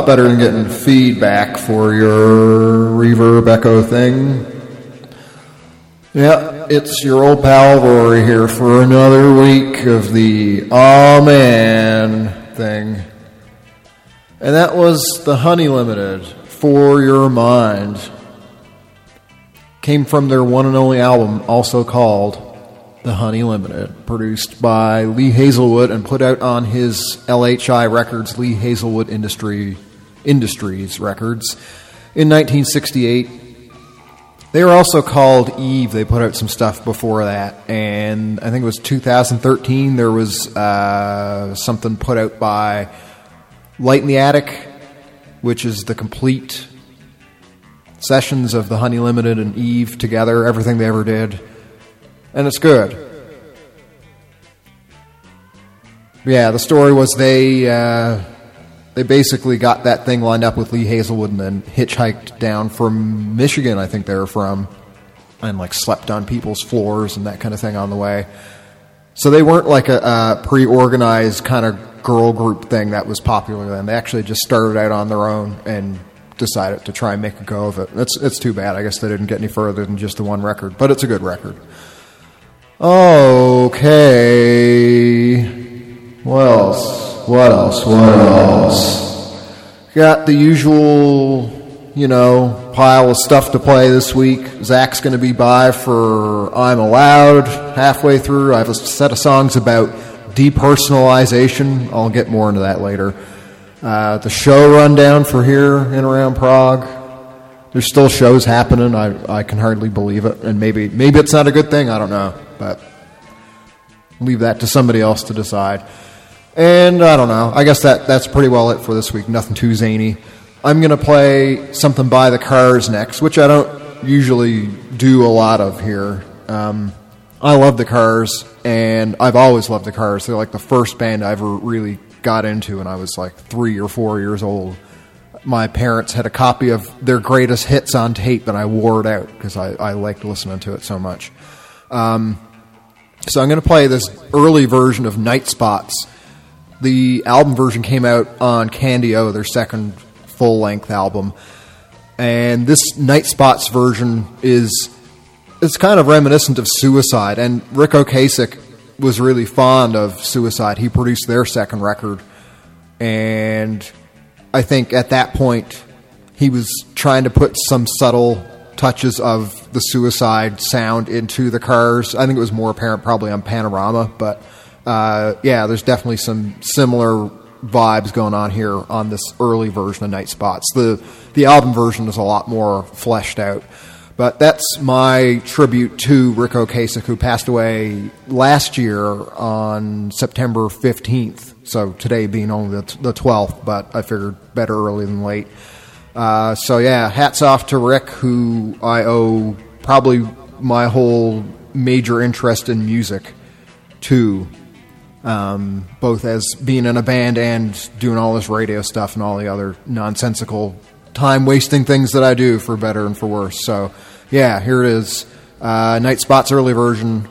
lot better than getting feedback for your reverb echo thing. Yeah, it's your old pal Rory here for another week of the Oh Man thing. And that was the Honey Limited for your mind. Came from their one and only album, also called the Honey Limited, produced by Lee Hazlewood and put out on his LHI Records, Lee Hazlewood Industry Industries Records, in 1968. They were also called Eve. They put out some stuff before that, and I think it was 2013. There was uh, something put out by Light in the Attic, which is the complete sessions of the Honey Limited and Eve together, everything they ever did and it's good. Yeah, the story was they uh, they basically got that thing lined up with Lee Hazlewood and then hitchhiked down from Michigan, I think they were from, and like slept on people's floors and that kind of thing on the way. So they weren't like a, a pre-organized kind of girl group thing that was popular then. They actually just started out on their own and decided to try and make a go of it. It's it's too bad. I guess they didn't get any further than just the one record, but it's a good record. Okay. What else? What else? What else? Got the usual, you know, pile of stuff to play this week. Zach's going to be by for I'm Allowed halfway through. I have a set of songs about depersonalization. I'll get more into that later. Uh, the show rundown for here in around Prague. There's still shows happening. I I can hardly believe it, and maybe maybe it's not a good thing. I don't know but leave that to somebody else to decide. And I don't know. I guess that that's pretty well it for this week. Nothing too zany. I'm going to play something by the Cars next, which I don't usually do a lot of here. Um, I love the Cars, and I've always loved the Cars. They're like the first band I ever really got into when I was like three or four years old. My parents had a copy of their greatest hits on tape, and I wore it out because I, I liked listening to it so much. Um, so I'm going to play this early version of Night Spots. The album version came out on Candy-O, their second full length album. And this Night Spots version is it's kind of reminiscent of Suicide. And Ric Ocasek was really fond of Suicide. He produced their second record. And I think at that point, he was trying to put some subtle touches of the suicide sound into the cars. I think it was more apparent probably on Panorama, but uh, yeah, there's definitely some similar vibes going on here on this early version of Night Spots. The the album version is a lot more fleshed out. But that's my tribute to Ric Ocasek, who passed away last year on September 15th. So today being only the 12th, but I figured better early than late. Uh, so yeah, hats off to Ric, who I owe probably my whole major interest in music to, um, both as being in a band and doing all this radio stuff and all the other nonsensical time wasting things that I do for better and for worse. So yeah, here it is, uh, Night Spots early version.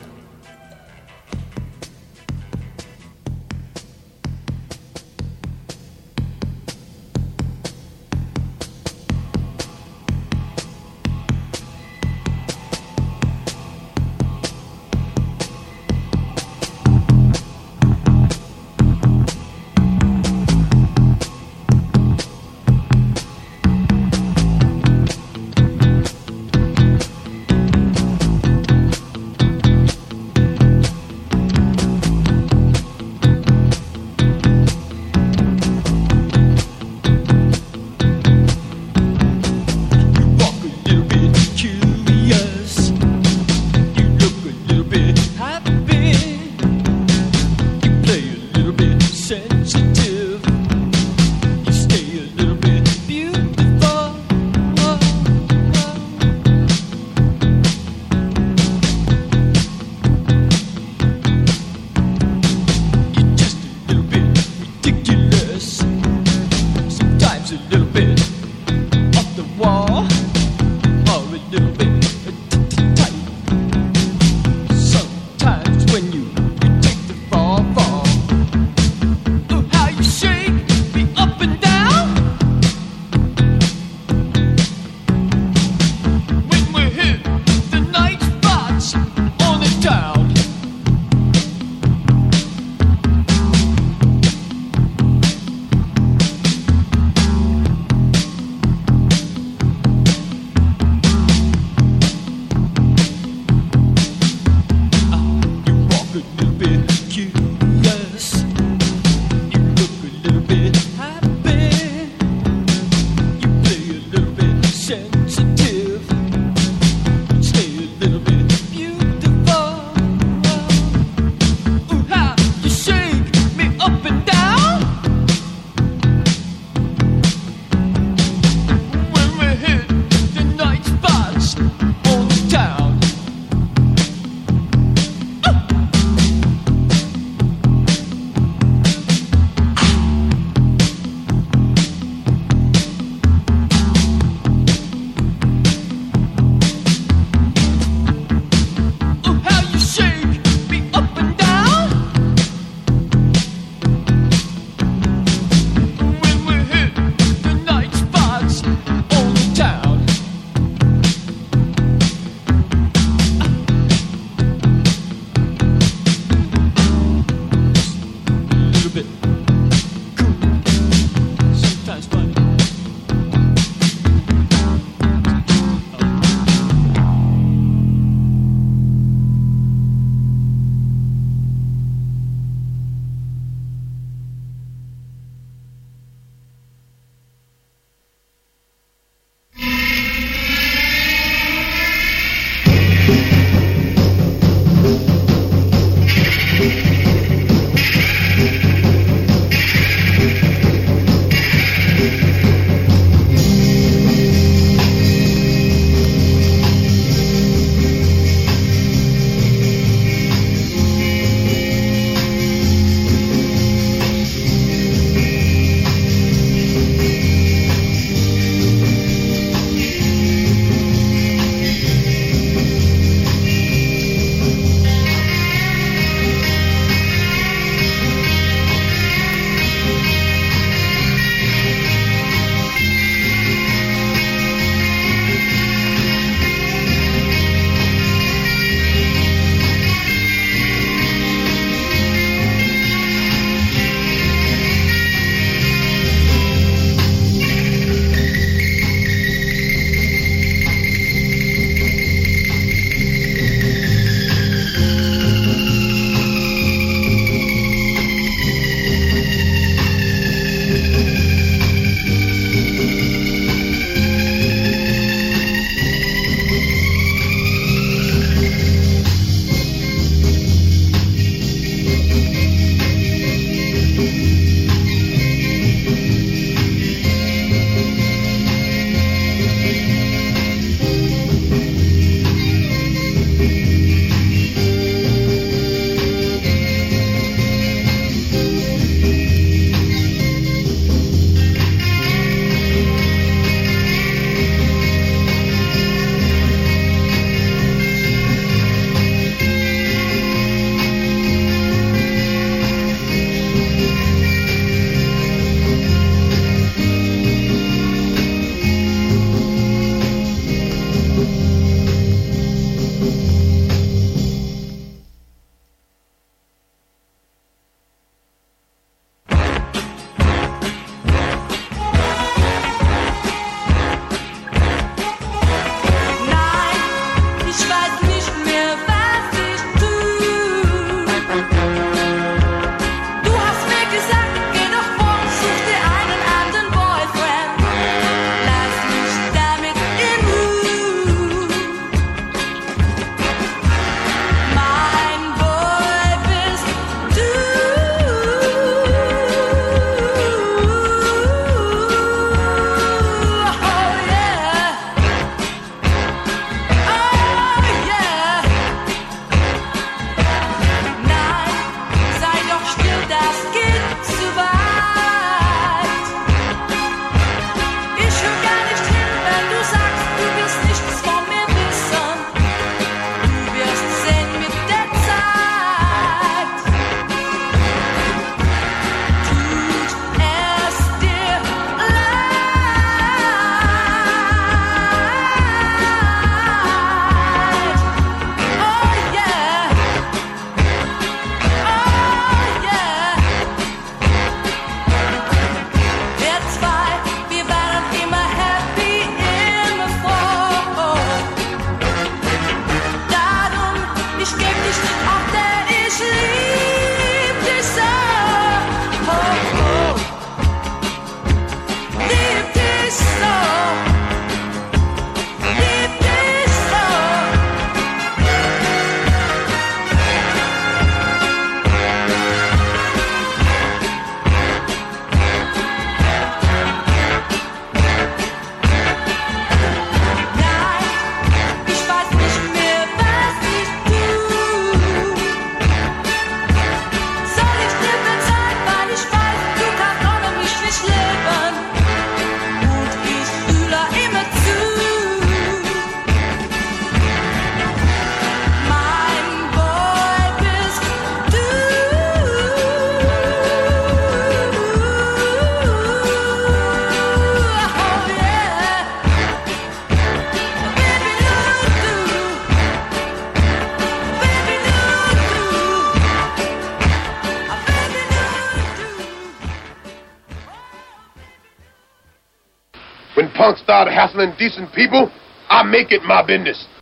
Punks start hassling decent people, I make it my business.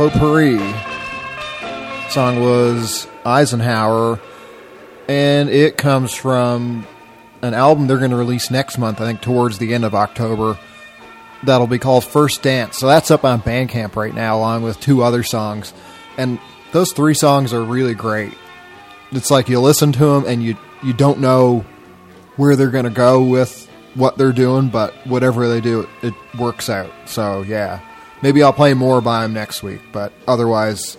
Potpourri. Song was Eisenhower, and it comes from an album they're going to release next month, I think towards the end of October. That'll be called First Dance. So that's up on Bandcamp right now, along with two other songs. And those three songs are really great. It's like you listen to them and you, you don't know where they're going to go with what they're doing, but whatever they do, it works out. So, yeah. Maybe I'll play more by them next week, but otherwise,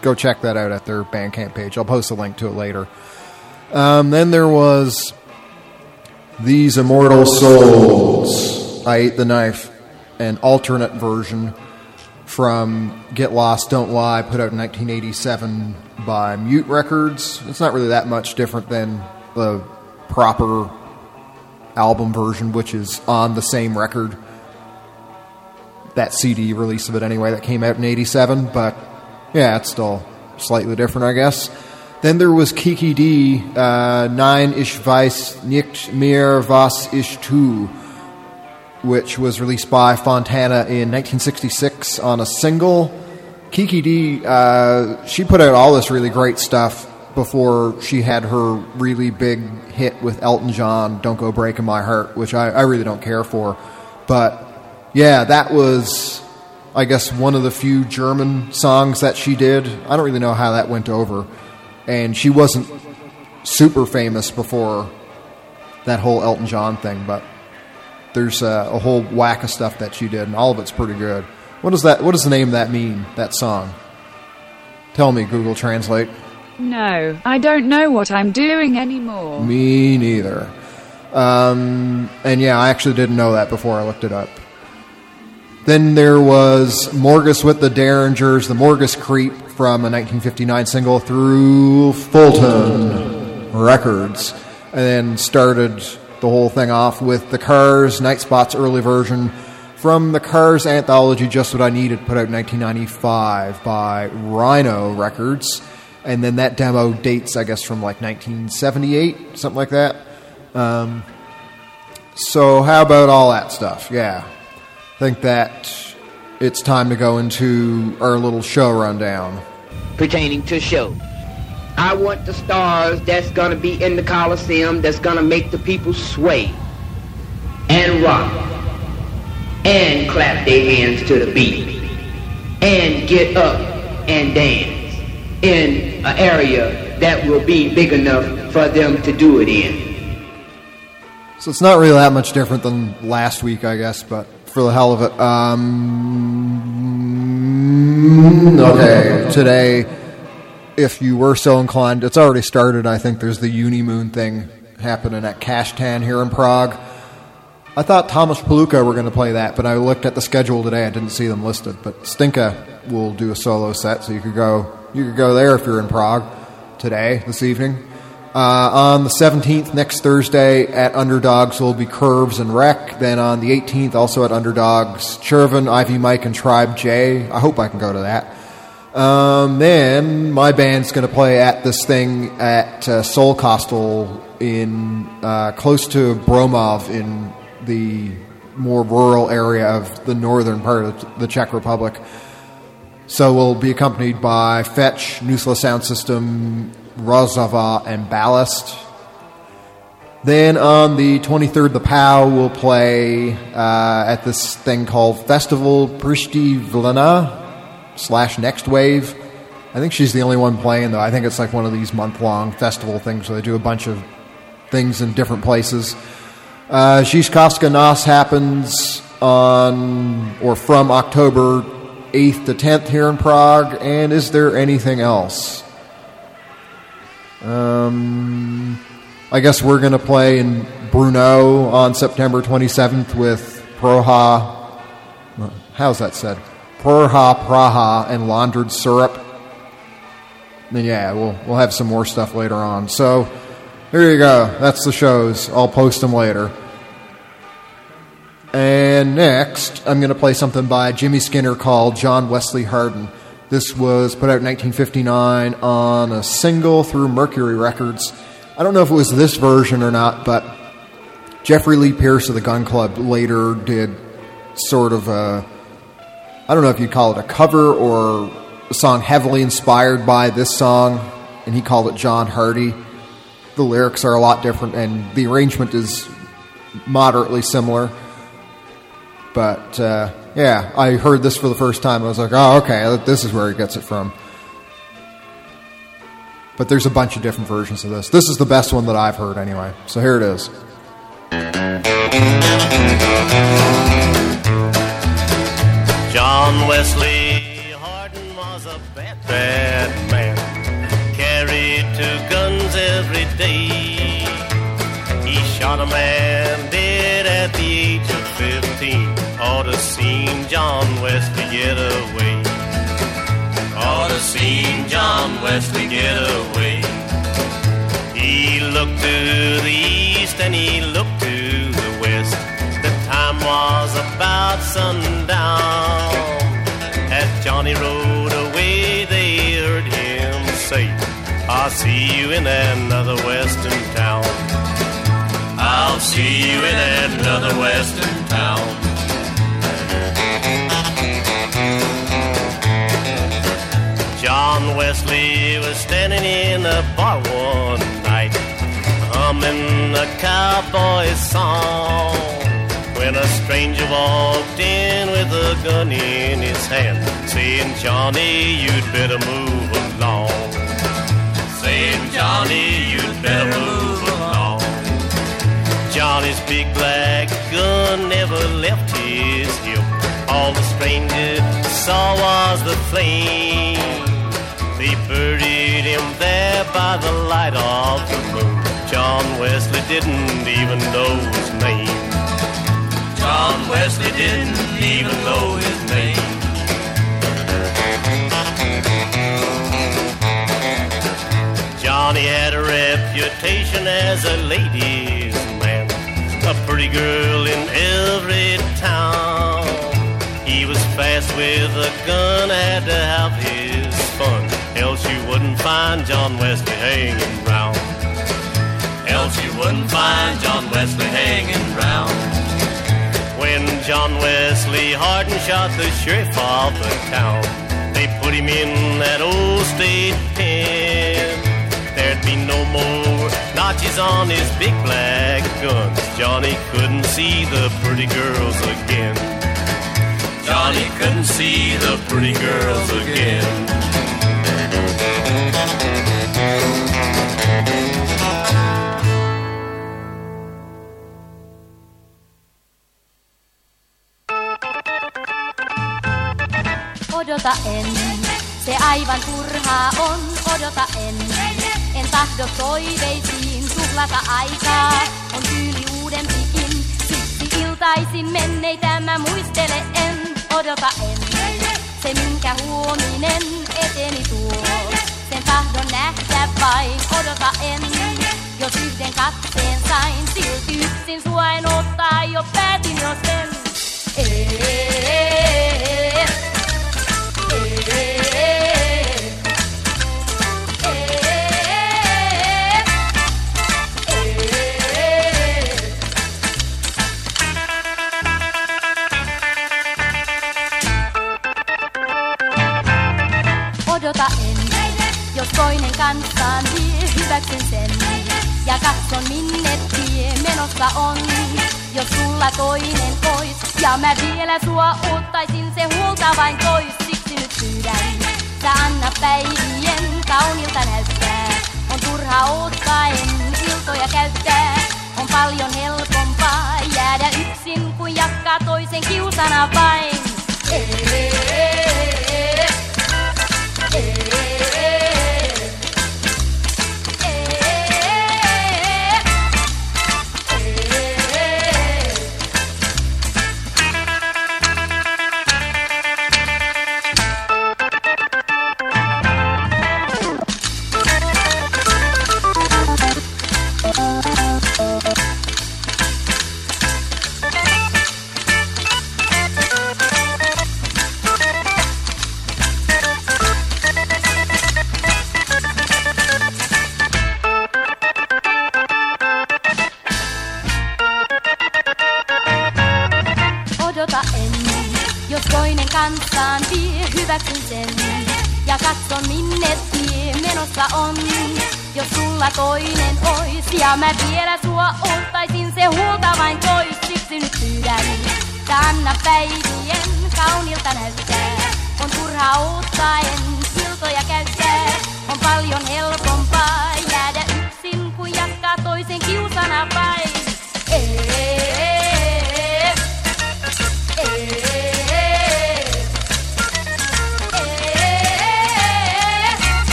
go check that out at their Bandcamp page. I'll post a link to it later. Um, then there was These Immortal Souls. I Ate the Knife, an alternate version from Get Lost, Don't Lie, put out in 1987 by Mute Records. It's not really that much different than the proper album version, which is on the same record. That CD release of it, anyway, that came out in 87, but yeah, it's still slightly different, I guess. Then there was Kiki Dee, uh, Nein, ich weiß nicht mehr, was ich tu, which was released by Fontana in 1966 on a single. Kiki Dee, uh, she put out all this really great stuff before she had her really big hit with Elton John, Don't Go Breaking My Heart, which I, I really don't care for. But yeah, that was, I guess, one of the few German songs that she did. I don't really know how that went over. And she wasn't super famous before that whole Elton John thing, but there's a, a whole whack of stuff that she did, and all of it's pretty good. What does that? What does the name of that mean? That song? Tell me, Google Translate. No, I don't know what I'm doing anymore. Me neither. Um, and yeah, I actually didn't know that before I looked it up. Then there was Morgus with the Derringers, the Morgus Creep from a 1959 single through Fulton Records. And then started the whole thing off with the Cars, Night Spot's early version from the Cars anthology, Just What I Needed, put out in 1995 by Rhino Records. And then that demo dates, I guess, from like 1978, something like that. Um, so, how about all that stuff? Yeah. I think that it's time to go into our little show rundown. pertaining to show. I want the stars that's gonna be in the Coliseum that's gonna make the people sway and rock and clap their hands to the beat and get up and dance in an area that will be big enough for them to do it in. So it's not really that much different than last week, I guess, but for the hell of it. Um, okay, today, if you were so inclined, it's already started. I think there's the Uni Moon thing happening at Kashtan here in Prague. I thought Thomas Paluca were going to play that, but I looked at the schedule today. I didn't see them listed. But Stinka will do a solo set, so you could go. You could go there if you're in Prague today, this evening. Uh, on the 17th, next Thursday, at Underdogs will be Curves and Wreck. Then on the 18th, also at Underdogs, Chervin, Ivy Mike, and Tribe J. I hope I can go to that. Um, then my band's going to play at this thing at uh, Soul Costal in uh, close to Bromov in the more rural area of the northern part of the Czech Republic. So we'll be accompanied by Fetch, Nusla Sound System, Rozava, and Ballast. Then on the 23rd, the POW will play uh, at this thing called Festival Prishti Vlna slash Next Wave. I think she's the only one playing, though. I think it's like one of these month long festival things where they do a bunch of things in different places. Uh, Zhizkovska Nos happens on or from October 8th to 10th here in Prague. And is there anything else? Um, I guess we're going to play in Brno on September 27th with Proha. How's that said? Proha Praha and Laundered Syrup. Then yeah, we'll we'll have some more stuff later on. So there you go. That's the shows. I'll post them later. And next, I'm going to play something by Jimmie Skinner called John Wesley Hardin. This was put out in 1959 on a single through Mercury Records. I don't know if it was this version or not, but Jeffrey Lee Pierce of the Gun Club later did sort of a I don't know if you'd call it a cover or a song heavily inspired by this song, and he called it John Hardy. The lyrics are a lot different, and the arrangement is moderately similar. But uh, yeah, I heard this for the first time. I was like, oh, okay, this is where he gets it from. But there's a bunch of different versions of this. This is the best one that I've heard anyway. So here it is. John Wesley Hardin was a bad, John Wesley get away. Ought to seen John Wesley get away. He looked to the east and he looked to the west. The time was about sundown. As Johnny rode away, they heard him say, I'll see you in another western town. I'll see you in another western town. John Wesley was standing in a bar one night, humming a cowboy song. When a stranger walked in with a gun in his hand, saying, Johnny, you'd better move along. Saying, Johnny, you'd better move along. Johnny's big black gun never left his hip. All the stranger saw was the flame. They buried him there by the light of the moon. John Wesley didn't even know his name. John Wesley didn't even know his name. Johnny had a reputation as a ladies' man, a pretty girl in every town. He was fast with a gun, had to have his else you wouldn't find John Wesley hanging round. Else you wouldn't find John Wesley hanging round. When John Wesley Hardin shot the sheriff of the town, they put him in that old state pen. There'd be no more notches on his big black guns. Johnny couldn't see the pretty girls again. Johnny couldn't see the pretty girls again. Odota en, se aivan turhaa on, odota en. En tahdo toiveisiin tuhlata aikaa, on tyyli uudempikin. Siksi iltaisin menneitä mä muistele en, odota en. Se minkä huominen eteni tuo, sen tahdon nähdä vain, odota en. Jos yhden katseen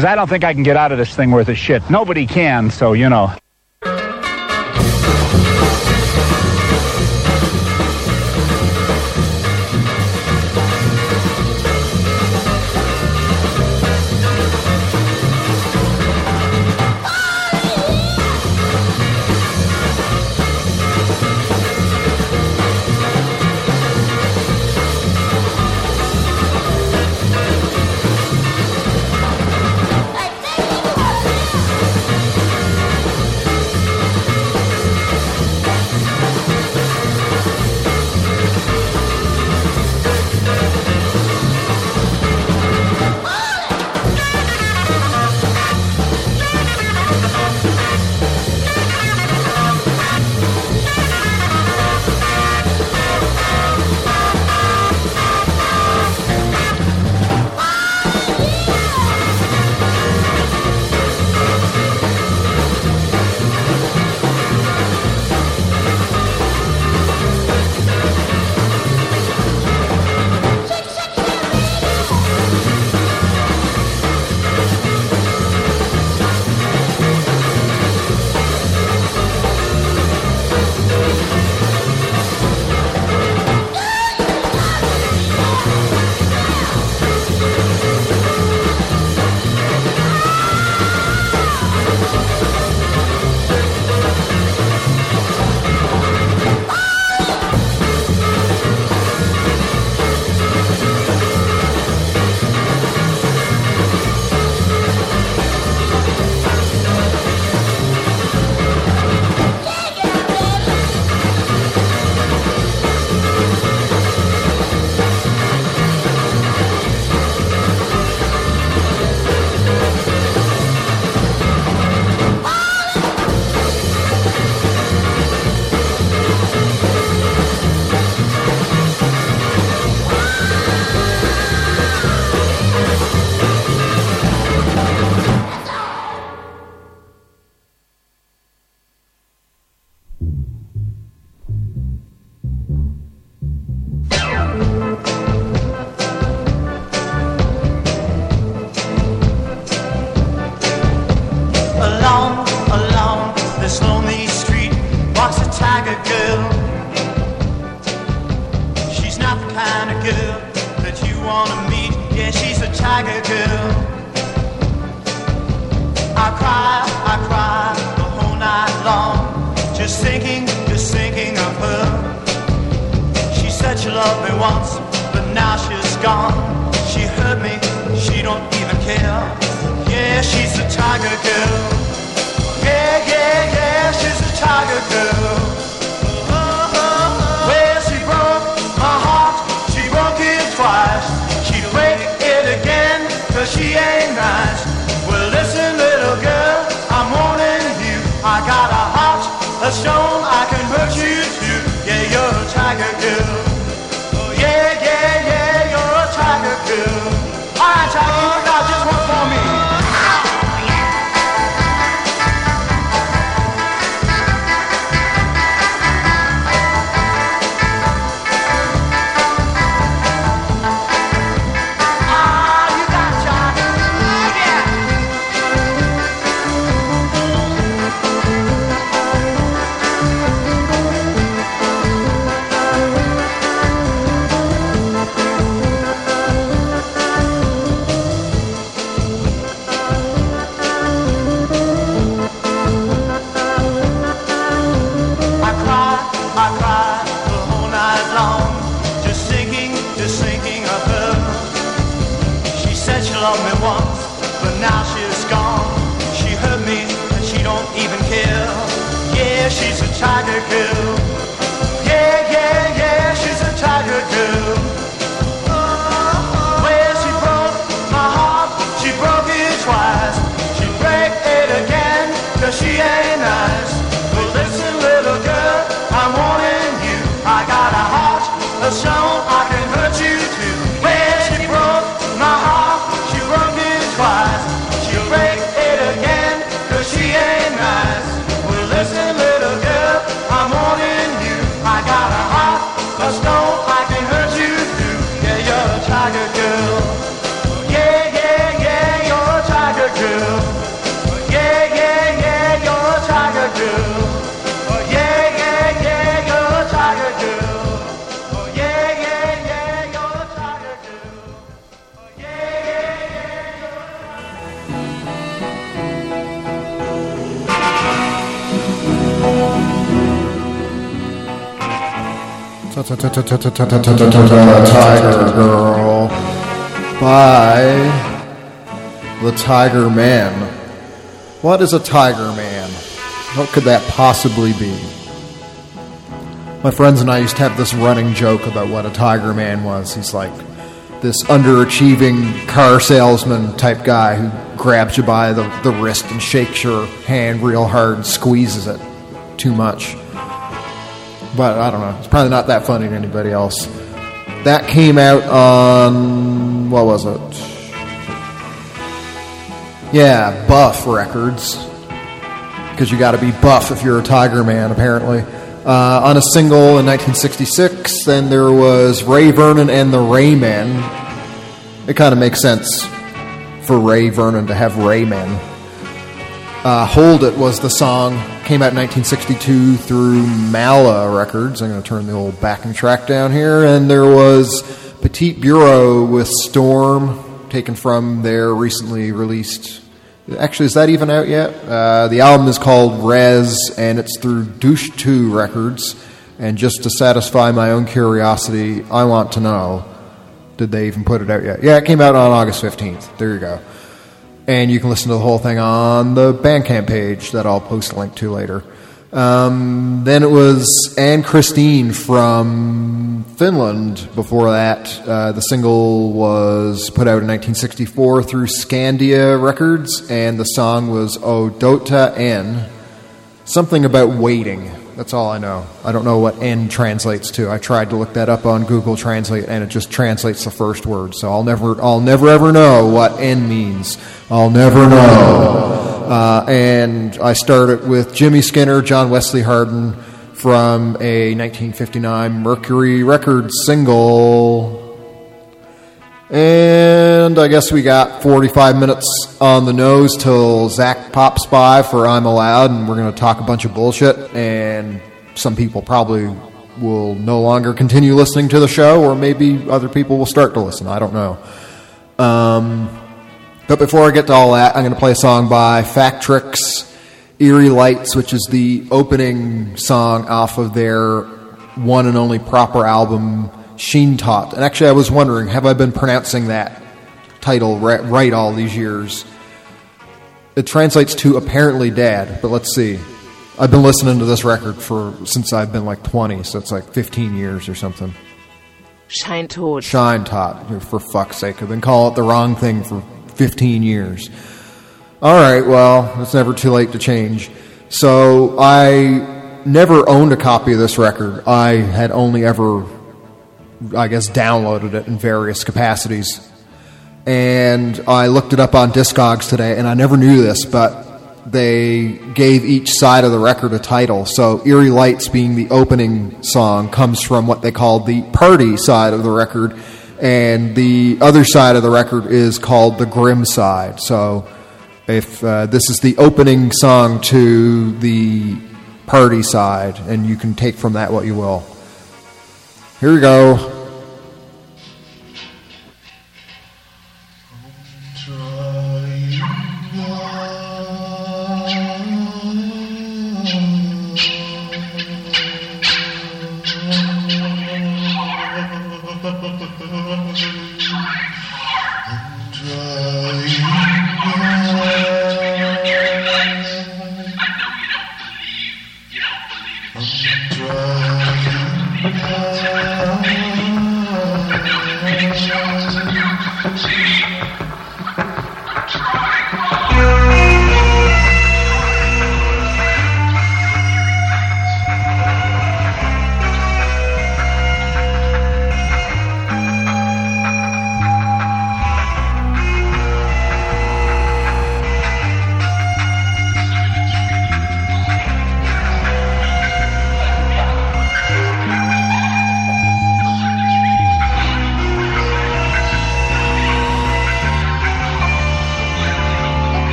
because I don't think I can get out of this thing worth a shit. Nobody can, so you know. Tiger Girl by the Tiger Man. What is a Tiger Man? What could that possibly be? My friends and I used to have this running joke about what a Tiger Man was. He's like this underachieving car salesman type guy who grabs you by the, the wrist and shakes your hand real hard and squeezes it too much. But I don't know. It's probably not that funny to anybody else. That came out on what was it? Yeah, Buff Records. Because you got to be buff if you're a Tiger Man, apparently. Uh, on a single in 1966, then there was Ray Vernon and the Raymen. It kind of makes sense for Ray Vernon to have Raymen. Uh, Hold It was the song. Came out in 1962 through Mala Records. I'm going to turn the old backing track down here. And there was Petite Bureau with Storm, taken from their recently released. Actually, is that even out yet? Uh, the album is called Res, and it's through Douche 2 Records. And just to satisfy my own curiosity, I want to know did they even put it out yet? Yeah, it came out on August 15th. There you go and you can listen to the whole thing on the Bandcamp page that I'll post a link to later. Um, then it was Anne Christine from Finland. Before that, uh, the single was put out in 1964 through Scandia Records, and the song was Odota en. Something about waiting. That's all I know. I don't know what N translates to. I tried to look that up on Google Translate, and it just translates the first word. So I'll never, I'll never ever know what N means. I'll never know. Uh, and I started with Jimmie Skinner, John Wesley Hardin from a 1959 Mercury Records single. And I guess we got 45 minutes on the nose till Zach pops by for I'm Allowed, and we're going to talk a bunch of bullshit. And some people probably will no longer continue listening to the show, or maybe other people will start to listen. I don't know. Um, but before I get to all that, I'm going to play a song by Factrix, Eerie Lights, which is the opening song off of their one and only proper album, Sheen Tot. And actually, I was wondering, have I been pronouncing that title right, right all these years? It translates to apparently dad, but let's see. I've been listening to this record for since I've been like 20, so it's like 15 years or something. Shine Tot. Shine Tot, for fuck's sake. I've been calling it the wrong thing for 15 years. All right, well, it's never too late to change. So I never owned a copy of this record. I had only ever, I guess, downloaded it in various capacities. And I looked it up on Discogs today, and I never knew this, but they gave each side of the record a title. So Eerie Lights being the opening song comes from what they called the party side of the record, and the other side of the record is called the grim side. So if uh, this is the opening song to the party side, and you can take from that what you will. Here we go.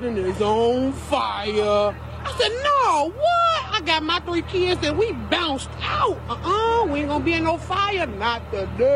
Building is on fire. I said, no, what? I got my three kids and we bounced out. Uh-uh, we ain't gonna be in no fire. Not today.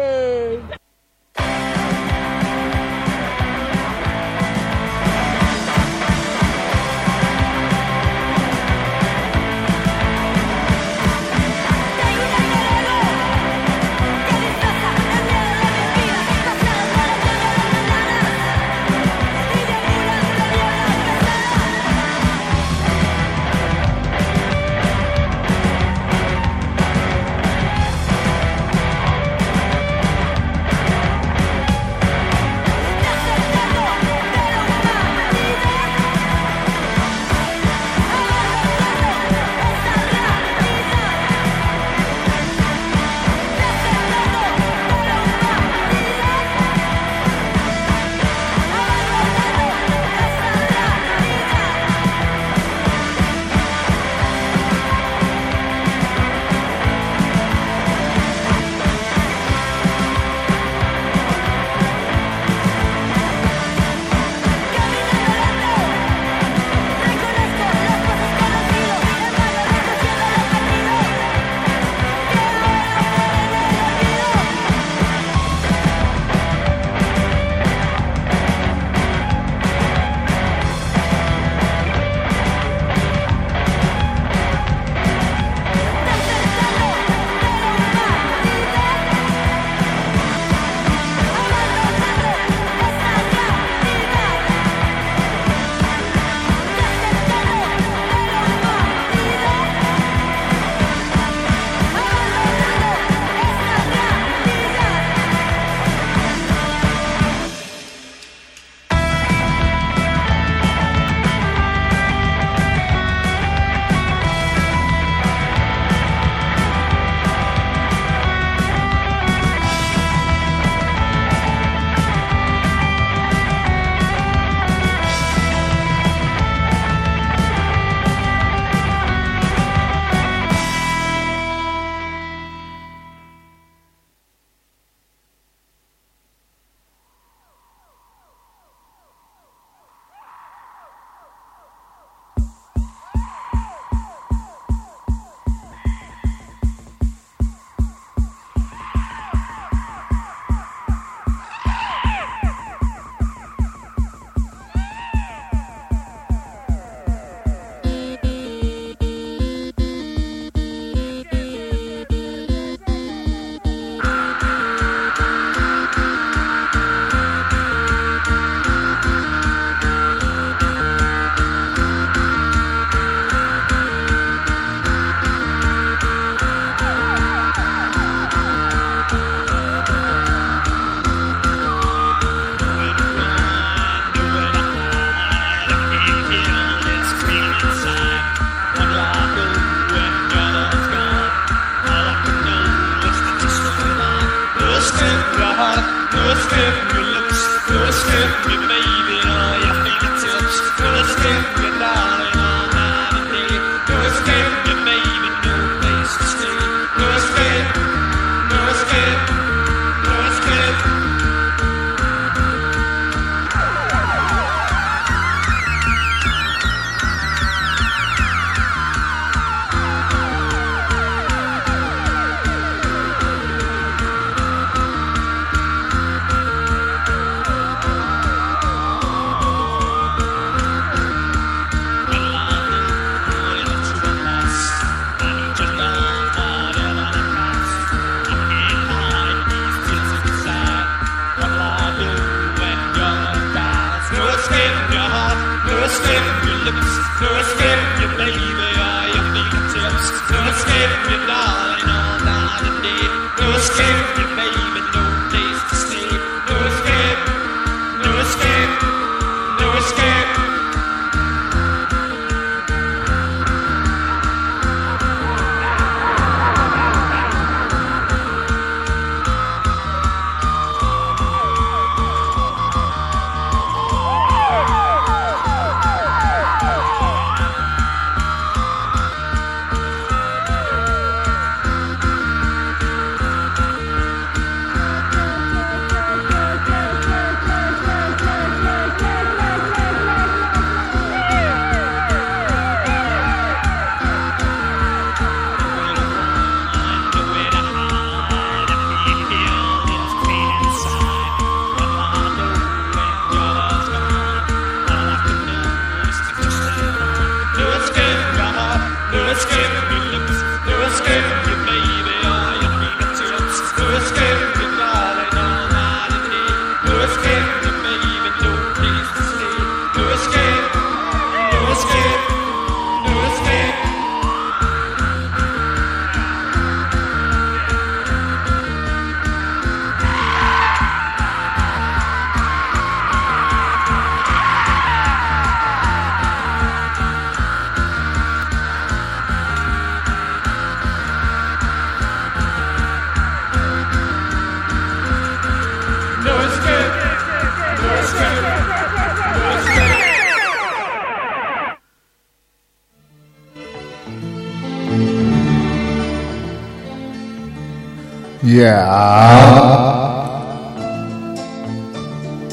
Yeah.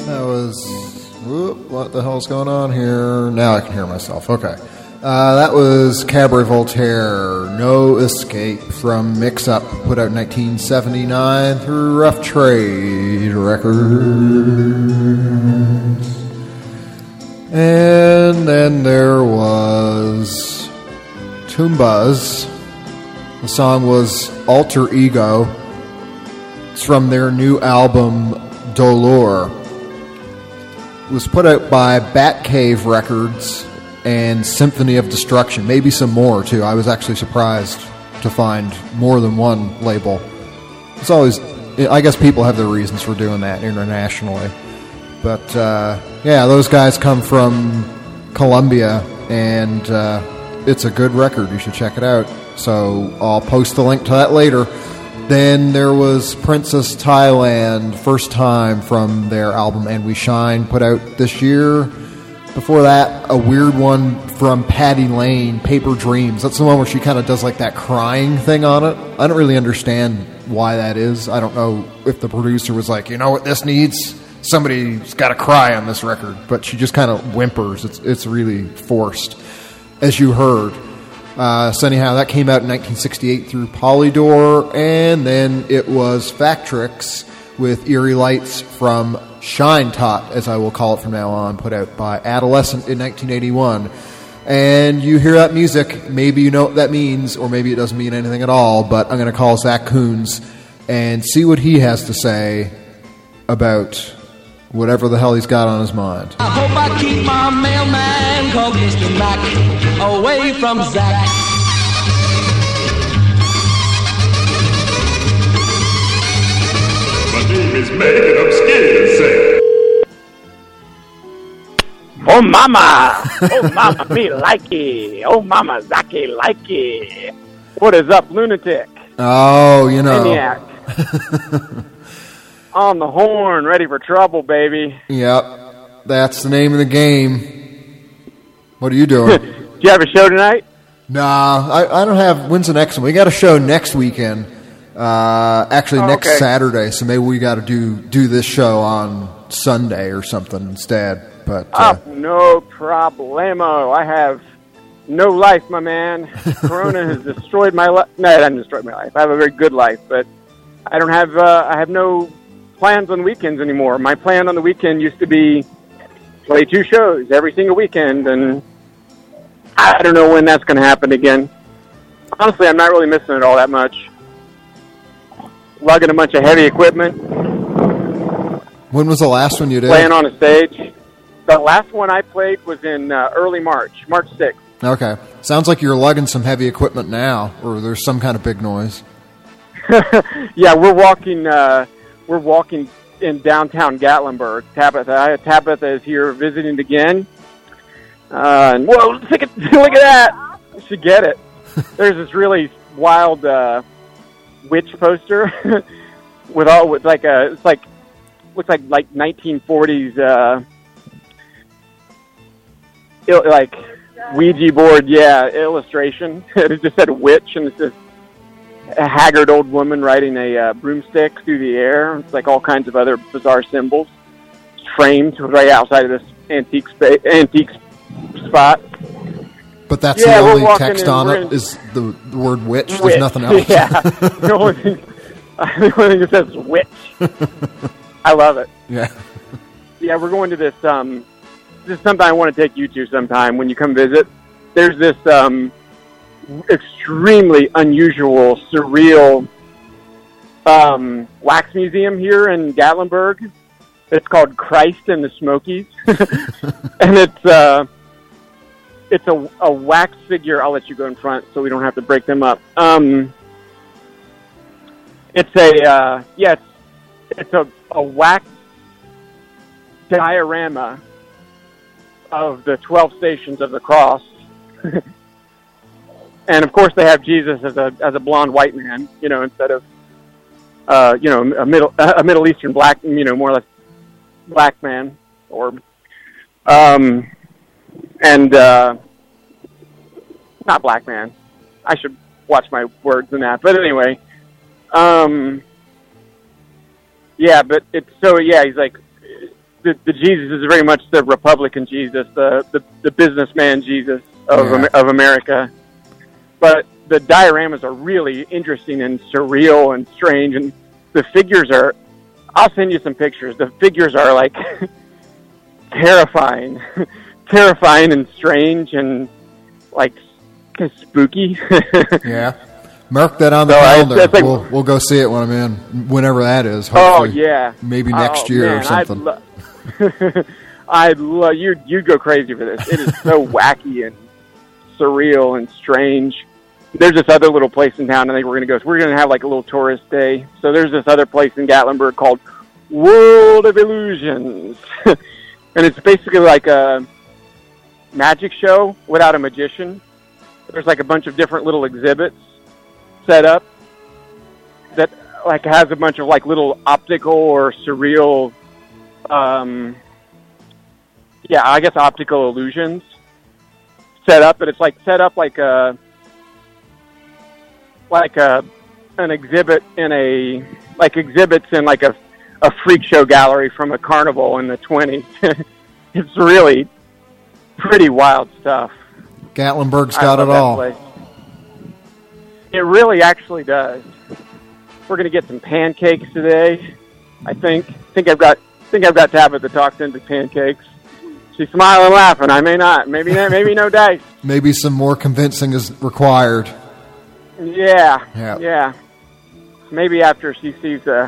That was. Whoop, what the hell's going on here? Now I can hear myself. Okay. Uh, that was Cabaret Voltaire, No Escape from Mix Up, put out in 1979 through Rough Trade Records. And then there was Tumbas. The song was Alter Ego. It's from their new album, Dolor. It was put out by Batcave Records and Symphony of Destruction. Maybe some more, too. I was actually surprised to find more than one label. It's always, I guess people have their reasons for doing that internationally. But uh, yeah, those guys come from Colombia, and uh, it's a good record. You should check it out. So I'll post the link to that later. Then there was Princess Thailand, first time from their album And We Shine, put out this year. Before that, a weird one from Patty Lane, Paper Dreams. That's the one where she kind of does like that crying thing on it. I don't really understand why that is. I don't know if the producer was like, you know what this needs? Somebody's got to cry on this record. But she just kind of whimpers. It's, it's really forced, as you heard. Uh, so anyhow, that came out in 1968 through Polydor, and then it was Factrix with Eerie Lights from Scheintot, as I will call it from now on, put out by Adolescent in 1981. And you hear that music, maybe you know what that means, or maybe it doesn't mean anything at all, but I'm going to call Zach Coons and see what he has to say about whatever the hell he's got on his mind. I hope I keep my mailman called Mr. Mac away from Zach. My name is Megan, I'm scared to say. Oh mama, oh mama, me likey. Oh mama, Zaki likey. What is up, lunatic? Oh, you know. Maniac. On the horn, ready for trouble, baby. Yep, that's the name of the game. What are you doing? Do you have a show tonight? Nah, I, I don't have. When's the next one? We got a show next weekend. Uh, actually, Oh, next okay. Saturday. So maybe we got to do do this show on Sunday or something instead. But uh, Oh, no problemo. I have no life, my man. Corona has destroyed my life. No, it hasn't destroyed my life. I have a very good life, but I don't have. Uh, I have no plans on weekends anymore. My plan on the weekend used to be play two shows every single weekend, and I don't know when that's going to happen again. Honestly, I'm not really missing it all that much. Lugging a bunch of heavy equipment, when was the last one you did? playing on a stage. The last one I played was in uh, early March, March 6th. Okay, sounds like you're lugging some heavy equipment now, or there's some kind of big noise. yeah, we're walking. Uh, we're walking in downtown Gatlinburg. Tabitha, Tabitha is here visiting again. Uh, and whoa, look at look at that! You should get it. There's this really wild uh, witch poster with all with like a it's like looks like like 1940s uh, il- like Ouija board, yeah, illustration. it just said witch, and it's this a haggard old woman riding a uh, broomstick through the air. It's like all kinds of other bizarre symbols. Framed right outside of this antique spa- antique spot. But that's Yeah, the only text on it is the, the word witch. There's nothing else. Yeah, the only thing, the only thing that says witch. I love it. yeah. Yeah, we're going to this. Um, this is something I want to take you to sometime when you come visit. There's this um, extremely unusual, surreal um, wax museum here in Gatlinburg. It's called Christ in the Smokies, and it's uh, it's a, a wax figure. I'll let you go in front so we don't have to break them up. Um, it's a uh, yeah, it's, it's a, a wax diorama of the twelve stations of the cross. and of course, they have Jesus as a as a blonde white man, you know, instead of uh, you know a middle a Middle Eastern black, you know, more or less black man, or um, and uh, not black man. I should watch my words in that, but anyway, um, yeah, but it's so yeah. He's like the, the Jesus is very much the Republican Jesus, the the, the businessman Jesus of Yeah. Of America. But the dioramas are really interesting and surreal and strange, and the figures are. I'll send you some pictures. The figures are like terrifying, terrifying and strange and like spooky. Yeah. Mark that on the So calendar. that's like- we'll, we'll go see it when I'm in, whenever that is. Oh Hopefully. yeah, Maybe oh, next Oh, year man, or something. I'd, lo- I'd love you. You'd go crazy for this. It is so wacky and surreal and strange. There's this other little place in town. I think we're gonna go. We're gonna have like a little tourist day. So there's this other place in Gatlinburg called World of Illusions, and it's basically like a magic show without a magician. There's like a bunch of different little exhibits set up that like has a bunch of like little optical or surreal um yeah i guess optical illusions set up but it's like set up like a like a an exhibit in a like exhibits in like a a freak show gallery from a carnival in the 20s it's really pretty wild stuff Gatlinburg's got it all. place. It really actually does. We're gonna get some pancakes today. I think. think I've got. think I've got Tabitha talked into pancakes. She's smiling, laughing. I may not. Maybe. Maybe no dice. Maybe some more convincing is required. Yeah. Yeah. Yeah. Maybe after she sees uh,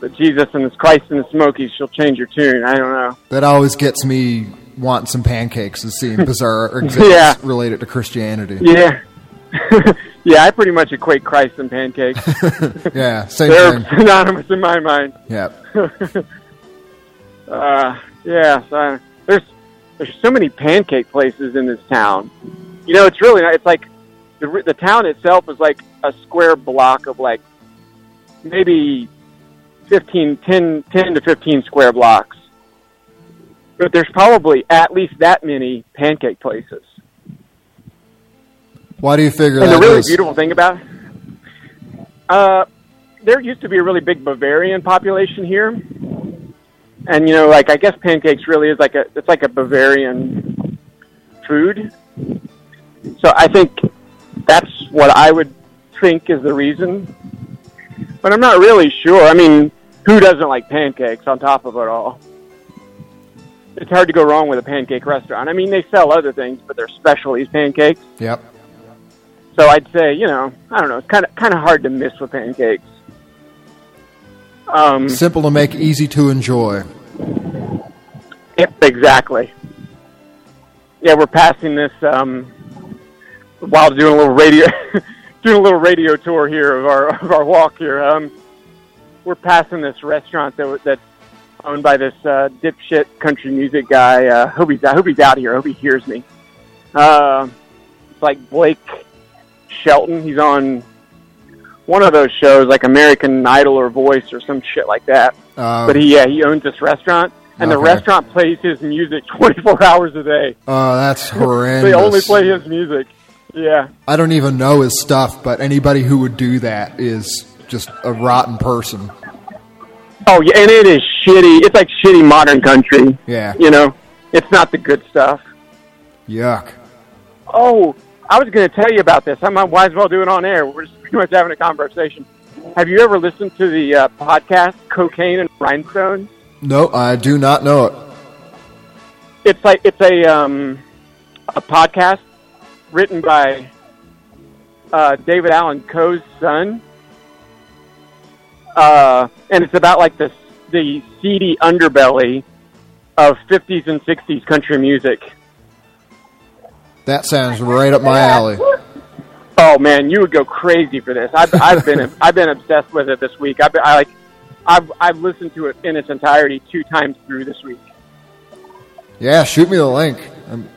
the Jesus and this Christ and the Smokies, she'll change her tune. I don't know. That always gets me wanting some pancakes and seeing bizarre exhibits Yeah. related to Christianity. Yeah. yeah, I pretty much equate Christ and pancakes. Yeah, same They're thing. synonymous in my mind. Yeah. uh, yeah, so I- there's there's so many pancake places in this town. You know, it's really not, it's like the the town itself is like a square block of like maybe 15, 10, 10 to 15 square blocks. But there's probably at least that many pancake places. Why do you figure And the that really is? beautiful thing about uh, there used to be a really big Bavarian population here, and you know, like I guess pancakes really is like a it's like a Bavarian food. So I think that's what I would think is the reason, but I'm not really sure. I mean, who doesn't like pancakes on top of it all? It's hard to go wrong with a pancake restaurant. I mean, they sell other things, but they're specialties pancakes. Yep. So I'd say, you know, I don't know, it's kind of kind of hard to miss with pancakes. Um, Simple to make, easy to enjoy. Yep, exactly. Yeah, we're passing this um, while doing a little radio, doing a little radio tour here of our of our walk here. Um, we're passing this restaurant that that's owned by this uh, dipshit country music guy. Uh, hope he's I hope he's out here. I hope he hears me. Uh, it's like Blake Shelton. He's on one of those shows, like American Idol or Voice or some shit like that. Uh, but he yeah he owns this restaurant, and the restaurant plays his music 24 hours a day. Oh, that's horrendous. they only play his music. Yeah. I don't even know his stuff, but anybody who would do that is just a rotten person. Oh yeah, and it is shitty. It's like shitty modern country. Yeah. You know, it's not the good stuff. Yuck. Oh, I was going to tell you about this. I might might as well do it on air. We're just pretty much having a conversation. Have you ever listened to the uh, podcast Cocaine and Rhinestones? No, I do not know it. It's like it's a um, a podcast written by uh, David Allan Coe's son, uh, and it's about like the the seedy underbelly of 50s and 60s country music. That sounds right up my alley. Oh man, you would go crazy for this. I've, I've been I've been obsessed with it this week. I've been, I like I've I've listened to it in its entirety two times through this week. Yeah, shoot me the link. I'm,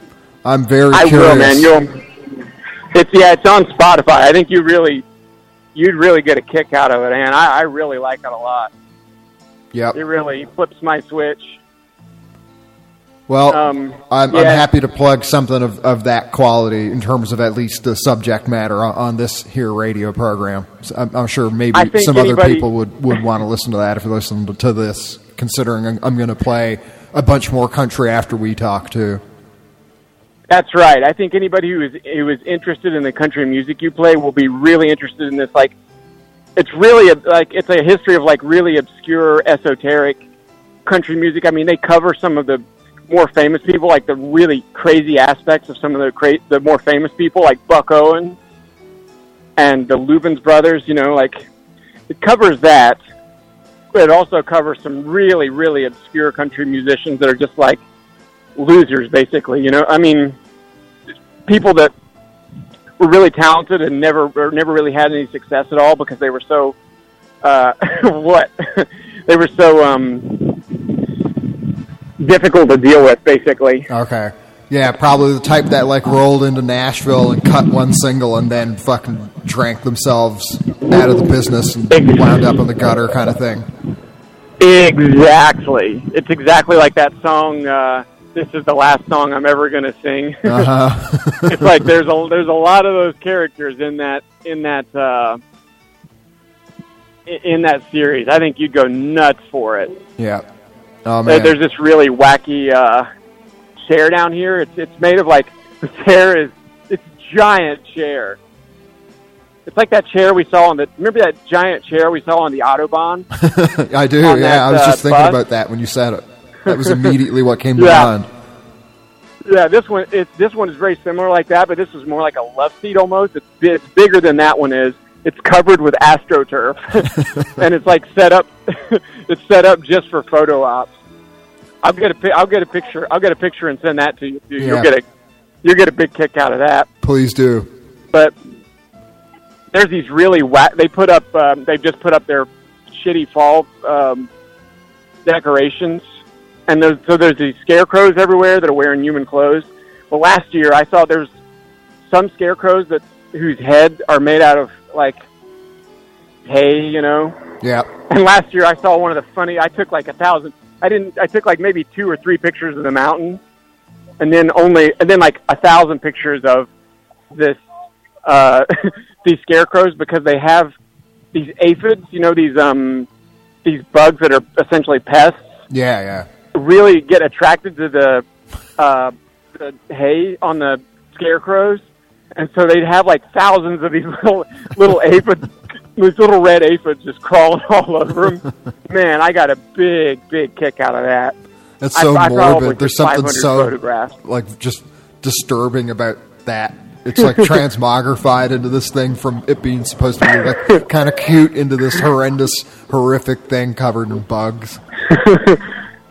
I'm very I curious. will, man. You'll. It's yeah, it's on Spotify. I think you really, you'd really get a kick out of it, and I, I really like it a lot. Yep. It really flips my switch. Well, Um, I'm, I'm happy to plug something of, of that quality in terms of at least the subject matter on, on this here radio program. So I'm, I'm sure maybe some other people would, would want to listen to that if they listen to, to this, considering I'm, I'm going to play a bunch more country after we talk too. That's right. I think anybody who is who is interested in the country music you play will be really interested in this. Like, it's really a, like it's a history of like really obscure, esoteric country music. I mean, they cover some of the more famous people, like the really crazy aspects of some of the cra- the more famous people, like Buck Owens and the Louvin brothers. You know, like it covers that, but it also covers some really, really obscure country musicians that are just like losers, basically. You know, I mean, people that were really talented and never or never really had any success at all because they were so uh, what they were so um, difficult to deal with, basically. Okay. Yeah, probably the type that like rolled into Nashville and cut one single and then fucking drank themselves out of the business and wound up in the gutter kind of thing. Exactly. It's exactly like that song. Uh, this is the last song I'm ever going to sing. Uh-huh. it's like there's a there's a lot of those characters in that in that uh, in that series. I think you'd go nuts for it. Yeah. Oh man. There's this really wacky uh, chair down here. It's it's made of like the chair is it's a giant chair. It's like that chair we saw on the remember that giant chair we saw on the autobahn. I do. on Yeah, that, I was uh, just thinking bus. about that when you said it. That was immediately what came to Yeah. mind. Yeah, this one it, this one is very similar like that, but this is more like a love seat almost. It's it's bigger than that one is. It's covered with astroturf, and it's like set up. it's set up just for photo ops. I'll get a I'll get a picture. I'll get a picture and send that to you. You'll get a you'll get a big kick out of that. Please do. But there's these really whack. They put up. Um, they've just put up their shitty fall um, decorations, and there's, so there's these scarecrows everywhere that are wearing human clothes. Well, last year I saw there's some scarecrows that whose heads are made out of like hay, you know. Yeah. And last year I saw one of the funny. I took like a thousand. I didn't. I took like maybe two or three pictures of the mountain, and then only and then like a thousand pictures of this uh, these scarecrows because they have these aphids. You know these um these bugs that are essentially pests. Yeah, yeah. Really get attracted to the uh, the hay on the scarecrows, and so they'd have like thousands of these little little aphids, these little red aphids just crawling all over them. Man, I got a big, big kick out of that. That's so I morbid. There's something so like just disturbing about that. It's like transmogrified into this thing from it being supposed to be like kind of cute into this horrendous, horrific thing covered in bugs.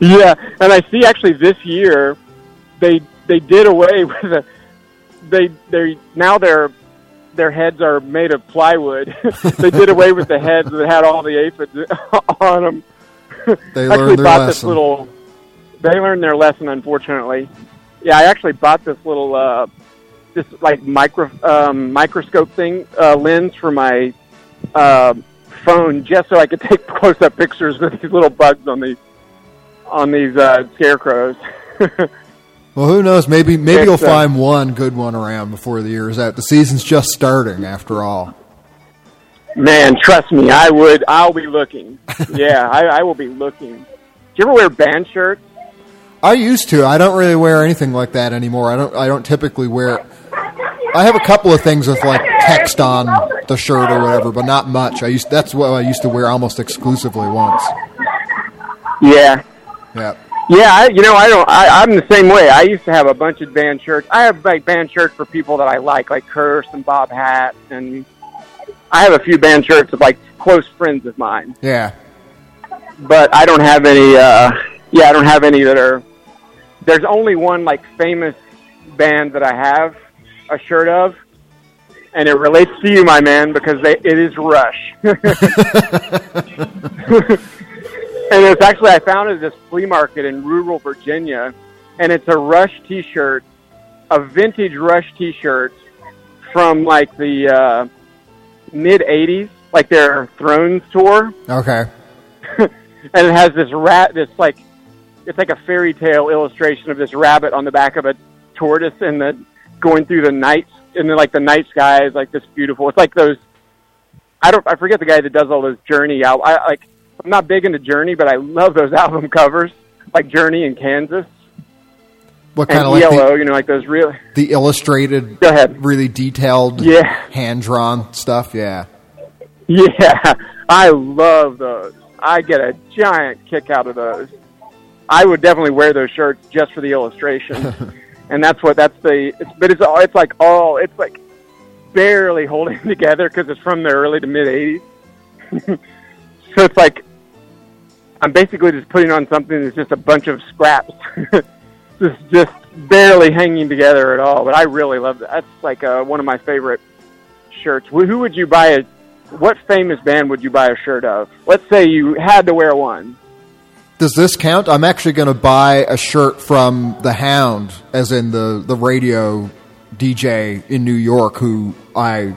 Yeah, and I see actually this year they they did away with the they they now their their heads are made of plywood. they did away with the heads that had all the aphids on them. They I learned actually their bought this lesson. little. They learned their lesson, unfortunately. Yeah, I actually bought this little uh, this like micro um, microscope thing uh, lens for my uh, phone just so I could take close up pictures with these little bugs on these on these uh, scarecrows. Well, who knows? Maybe maybe It's, you'll uh, find one good one around before the year is out. The season's just starting, after all. Man, trust me, I would. I'll be looking. Yeah, I, I will be looking. Do you ever wear band shirts? I used to. I don't really wear anything like that anymore. I don't. I don't typically wear. I have a couple of things with like text on the shirt or whatever, but not much. I used. That's what I used to wear almost exclusively once. Yeah. Yeah. Yeah, I, you know, I don't. I, I'm the same way. I used to have a bunch of band shirts. I have like band shirts for people that I like, like Curse and Bob Hat, and I have a few band shirts of like close friends of mine. Yeah. But I don't have any. uh Yeah, I don't have any that are. There's only one like famous band that I have a shirt of, and it relates to you, my man, because they, it is Rush. and it's actually I found it at this flea market in rural Virginia, and it's a Rush T-shirt, a vintage Rush T-shirt from like the uh, mid '80s, like their Thrones tour, Okay. and it has this rat, this like it's like a fairy tale illustration of this rabbit on the back of a tortoise and the going through the night and then like the night sky is like this beautiful. It's like those. I don't. I forget the guy that does all those Journey out. I like. I'm not big into Journey, but I love those album covers, like Journey in Kansas What kind of like the, you know, like those real. the illustrated, Go ahead. really detailed, Yeah. hand drawn stuff? Yeah. Yeah, I love those. I get a giant kick out of those. I would definitely wear those shirts just for the illustration, and that's what that's the. It's, but it's all. It's like all. It's like barely holding together because it's from the early to mid '80s. so it's like I'm basically just putting on something that's just a bunch of scraps, just just barely hanging together at all. But I really love that. That's like uh, one of my favorite shirts. Who would you buy a? What famous band would you buy a shirt of? Let's say you had to wear one. Does this count? I'm actually going to buy a shirt from the Hound, as in the the radio DJ in New York, who I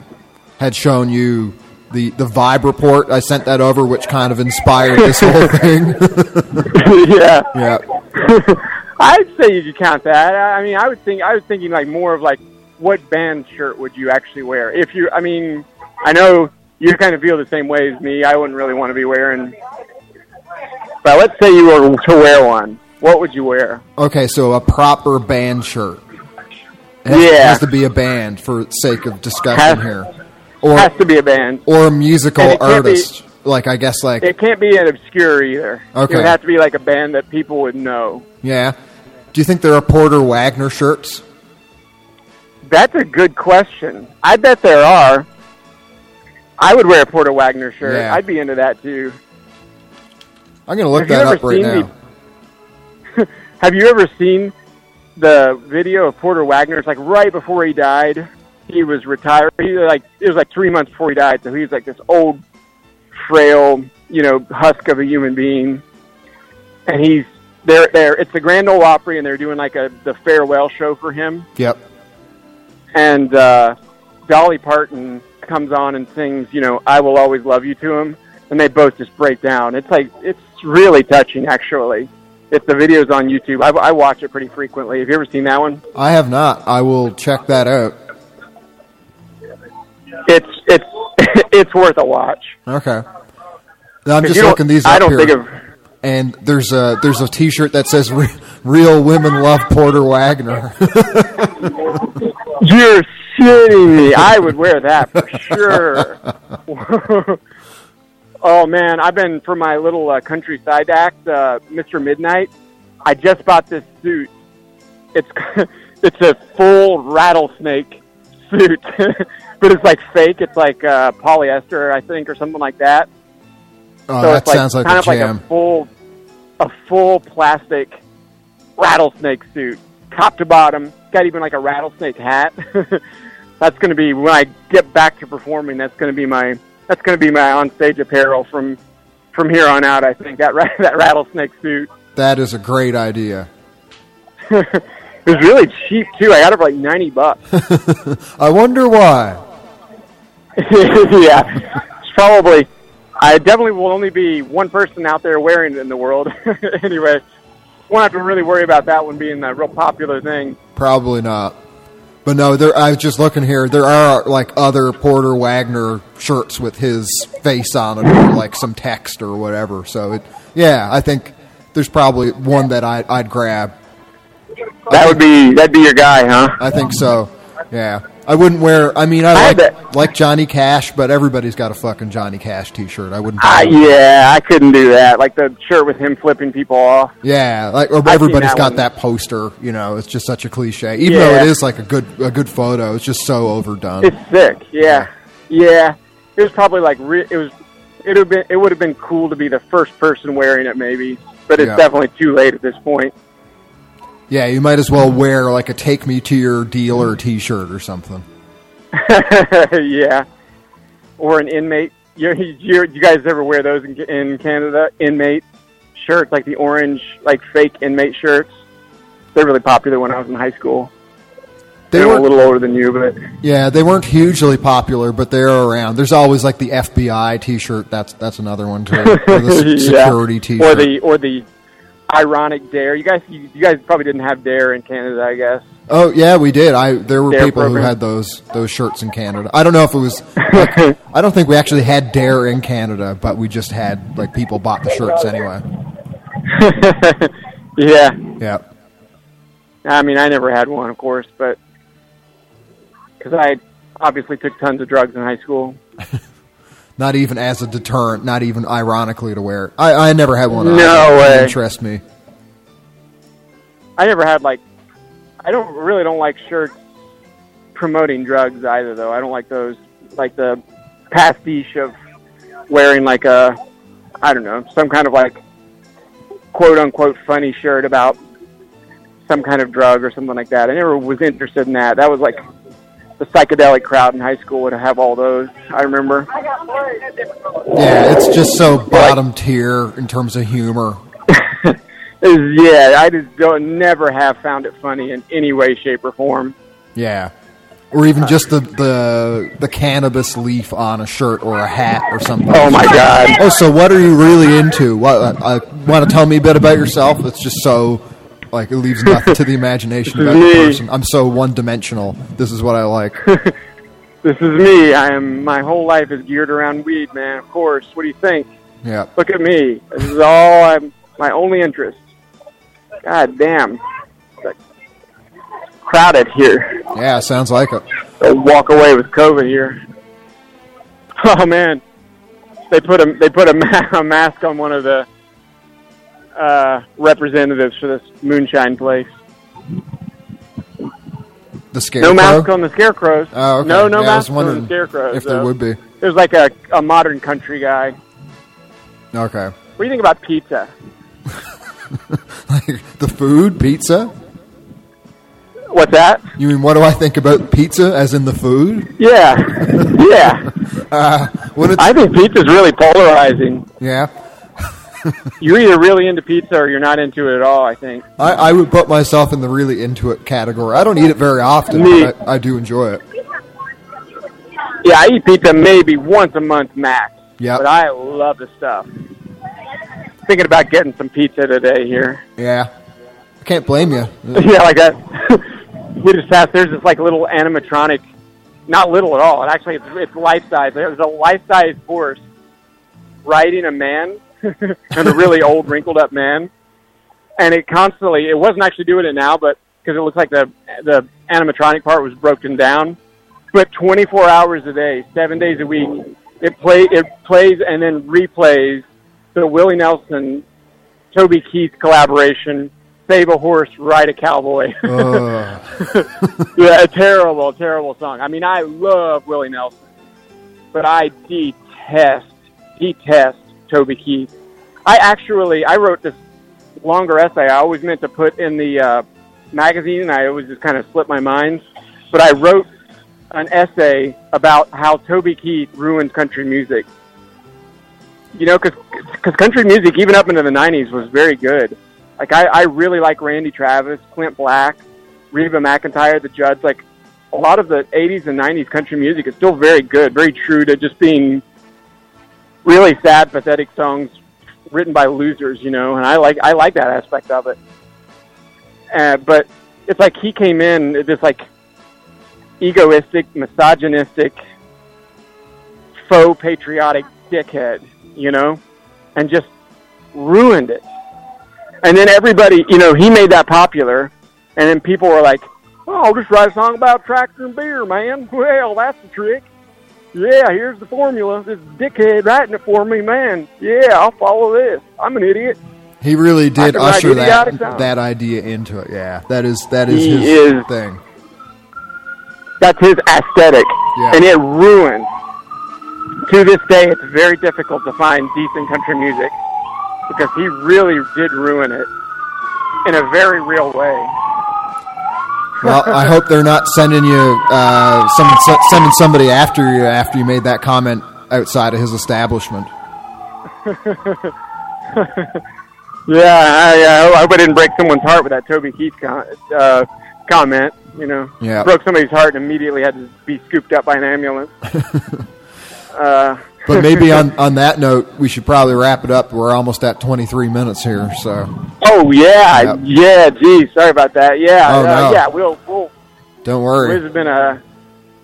had shown you the the Vibe report. I sent that over, which kind of inspired this whole thing. yeah. yeah. I'd say you could count that. I mean, I would think I was thinking like more of like what band shirt would you actually wear? If you, I mean, I know you kind of feel the same way as me. I wouldn't really want to be wearing. But let's say you were to wear one. What would you wear? Okay, so a proper band shirt. It has, Yeah. has to be a band for sake of discussion Has- here, or has to be a band. or a musical And be- artist. like I guess, like It can't be an obscure either. Okay. It would have to be like a band that people would know. yeah. Do you think there are Porter Wagoner shirts? That's a good question. I bet there are. I would wear a Porter Wagoner shirt. Yeah. I'd be into that too. I'm going to look Have that up right now. the- Have you ever seen the video of Porter Wagoner? It's like right before he died. He was retired. He was like it was like three months before he died. So he was like this old, frail, you know, husk of a human being. And he's there. There, it's the Grand Ole Opry, and they're doing like a the farewell show for him. Yep. And uh, Dolly Parton comes on and sings, you know, "I Will Always Love You" to him, and they both just break down. It's like it's really touching, actually. If the video's on YouTube, I, I watch it pretty frequently. Have you ever seen that one? I have not. I will check that out. It's it's it's worth a watch. Okay. Now, I'm just looking these I up don't here, think of- and there's a there's a T-shirt that says "Real Women Love Porter Wagoner." You're shitting me. I would wear that for sure. oh man, I've been for my little uh, countryside act, uh, Mr. Midnight. I just bought this suit. It's it's a full rattlesnake suit, but it's like fake. It's like uh, polyester, I think, or something like that. Oh, so that it's like, sounds like kind a of like a full, a full plastic rattlesnake suit, top to bottom. Got even like a rattlesnake hat. that's going to be when I get back to performing. That's going to be my that's going to be my on stage apparel from from here on out. I think that that rattlesnake suit. That is a great idea. it was really cheap too. I got it for like ninety bucks. I wonder why. yeah, it's probably. I definitely will only be one person out there wearing it in the world. anyway, won't have to really worry about that one being a real popular thing. Probably not. But no, there. I was just looking here. There are like other Porter Wagoner shirts with his face on it, or like some text or whatever. So it, yeah, I think there's probably one that I, I'd grab. That would be that'd be your guy, huh? I think so. Yeah, I wouldn't wear. I mean, I, I like like Johnny Cash, but everybody's got a fucking Johnny Cash T-shirt. I wouldn't. Ah, one. yeah, I couldn't do that. Like the shirt with him flipping people off. Yeah, like everybody's that got one. that poster. You know, it's just such a cliche. Even Yeah. though it is like a good a good photo, it's just so overdone. It's sick. Yeah, yeah. It was probably like re- it was. It would have been. It would have been cool to be the first person wearing it, maybe. But it's Yeah. definitely too late at this point. Yeah, you might as well wear like a "Take Me to Your Dealer" T-shirt or something. yeah. Or an inmate. You, you, you guys ever wear those in, in Canada? Inmate shirts, like the orange, like fake inmate shirts. They're really popular when I was in high school. They were a little older than you, but Yeah, they weren't hugely popular, but they're around. There's always like the FBI T-shirt. That's that's another one too. Or the s- Yeah. security T-shirt. or the or the ironic dare. You guys, you, you guys probably didn't have dare in Canada, I guess. Oh yeah, we did. I there were Dare people who had those those shirts in Canada. I don't know if it was. Like, I don't think we actually had Dare in Canada, but we just had like people bought the shirts anyway. Yeah. Yeah. I mean, I never had one, of course, but because I obviously took tons of drugs in high school. Not even as a deterrent. Not even ironically to wear. I I never had one. No way. Interest me. I never had like. I don't really don't like shirts promoting drugs either, though. I don't like those like the pastiche of wearing like a I don't know some kind of like quote unquote funny shirt about some kind of drug or something like that. I never was interested in that. That was like the psychedelic crowd in high school would have all those. I remember. Yeah, it's just so bottom tier in terms of humor. Yeah, I just don't never have found it funny in any way, shape, or form. Yeah. Or even just the, the the cannabis leaf on a shirt or a hat or something. Oh, my God. Oh, so what are you really into? What uh, want to tell me a bit about yourself? It's just so like it leaves nothing to the imagination about the person. I'm so one dimensional. This is what I like. This is me. I am. My whole life is geared around weed, man. Of course. What do you think? Yeah. Look at me. This is all I'm. My only interest. God damn. It's like crowded here. Yeah, sounds like it. Walk away with COVID here. Oh man, they put a they put a, ma- a mask on one of the uh, representatives for this moonshine place. The scarecrow. No mask on the scarecrows. Oh, okay. No, no Yeah, mask on the scarecrows. if there though. would be. there's like a, a modern country guy. Okay. What do you think about pizza? Like the food, pizza. What's that? You mean what do I think about pizza, as in the food? Yeah, yeah. Uh, I think pizza's really polarizing. yeah. You're either really into pizza or you're not into it at all. I think. I, I would put myself in the really into it category. I don't eat it very often, Me. but I, I do enjoy it. Yeah, I eat pizza maybe once a month max. Yeah, But I love the stuff. Thinking about getting some pizza today here. Yeah. I can't blame you. yeah, like that. we just passed. There's this like little animatronic, not little at all. It actually it's, it's life size. There's a life size horse riding a man, and a really old wrinkled up man. And it constantly. It wasn't actually doing it now, but because it looks like the the animatronic part was broken down. But 24 hours a day, seven days a week, it play it plays and then replays the Willie Nelson, Toby Keith collaboration, "Save a Horse, Ride a Cowboy." Yeah, a terrible, terrible song. I mean, I love Willie Nelson, but I detest, detest Toby Keith. I actually, I wrote this longer essay. I always meant to put in the uh, magazine, and I always just kind of slipped my mind. But I wrote an essay about how Toby Keith ruined country music. You know, because country music, even up into the '90s, was very good. Like I, I really like Randy Travis, Clint Black, Reba McEntire, the Judds. Like a lot of the '80s and '90s country music is still very good, very true to just being really sad, pathetic songs written by losers. You know, and I like I like that aspect of it. Uh, but it's like he came in this like egoistic, misogynistic, faux patriotic dickhead, you know, and just ruined it. And then everybody, you know, he made that popular, and then people were like, Oh, I'll just write a song about tractor and beer, man. Well, that's the trick. Yeah, here's the formula. This dickhead writing it for me, man. Yeah, I'll follow this. I'm an idiot. He really did usher that that idea into it. Yeah, that is that is He his is- thing. That's his aesthetic, Yeah. and it ruined. To this day, it's very difficult to find decent country music because he really did ruin it in a very real way. Well, I hope they're not sending you uh, some, sending somebody after you after you made that comment outside of his establishment. Yeah, I, uh, I hope I didn't break someone's heart with that Toby Keith con- uh, comment. You know, Yeah. broke somebody's heart and immediately had to be scooped up by an ambulance. uh, But maybe on, on that note, we should probably wrap it up. We're almost at 23 minutes here, so oh yeah, Yep. yeah. Gee, sorry about that. Yeah, Oh, uh, no. yeah. We'll we'll. don't worry. There's been a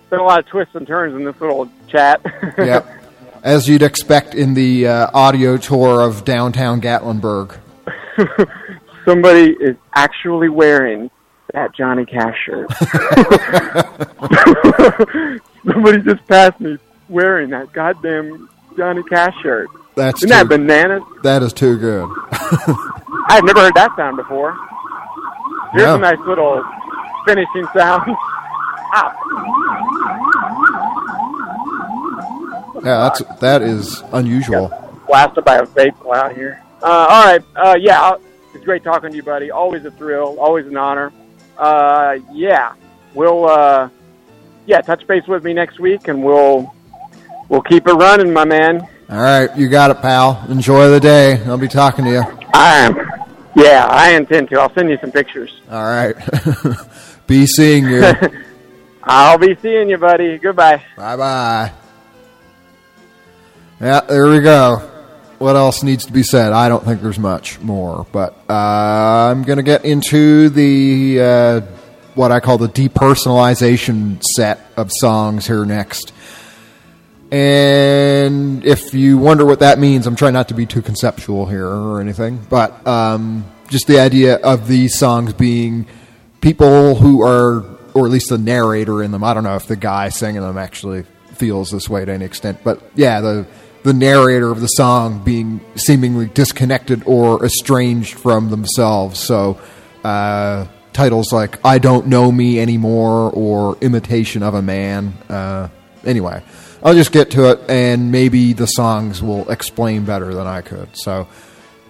been a lot of twists and turns in this little chat. yep. As you'd expect in the uh, audio tour of downtown Gatlinburg. Somebody is actually wearing that Johnny Cash shirt. Somebody just passed me wearing that goddamn Johnny Cash shirt. That's Isn't that bananas? that is too good. I've never heard that sound before. Here's Yeah. a nice little finishing sound. Ah, Yeah, that's that is unusual. blasted by a vape cloud here. Uh, all right, uh, yeah, it's great talking to you, buddy. Always a thrill, always an honor. Uh, yeah, we'll uh, yeah touch base with me next week, and we'll we'll keep it running, my man. All right, you got it, pal. Enjoy the day. I'll be talking to you. I am. Yeah, I intend to. I'll send you some pictures. All right. be seeing you. I'll be seeing you, buddy. Goodbye. Bye bye. Yeah, there we go. What else needs to be said? I don't think there's much more, but uh, I'm going to get into the uh, what I call the depersonalization set of songs here next. And if you wonder what that means, I'm trying not to be too conceptual here or anything, but um, just the idea of these songs being people who are, or at least the narrator in them. I don't know if the guy singing them actually feels this way to any extent, but yeah, the the narrator of the song being seemingly disconnected or estranged from themselves. So uh, titles like "I Don't Know Me Anymore" or "Imitation of a Man." Uh, anyway, I'll just get to it, and maybe the songs will explain better than I could. So.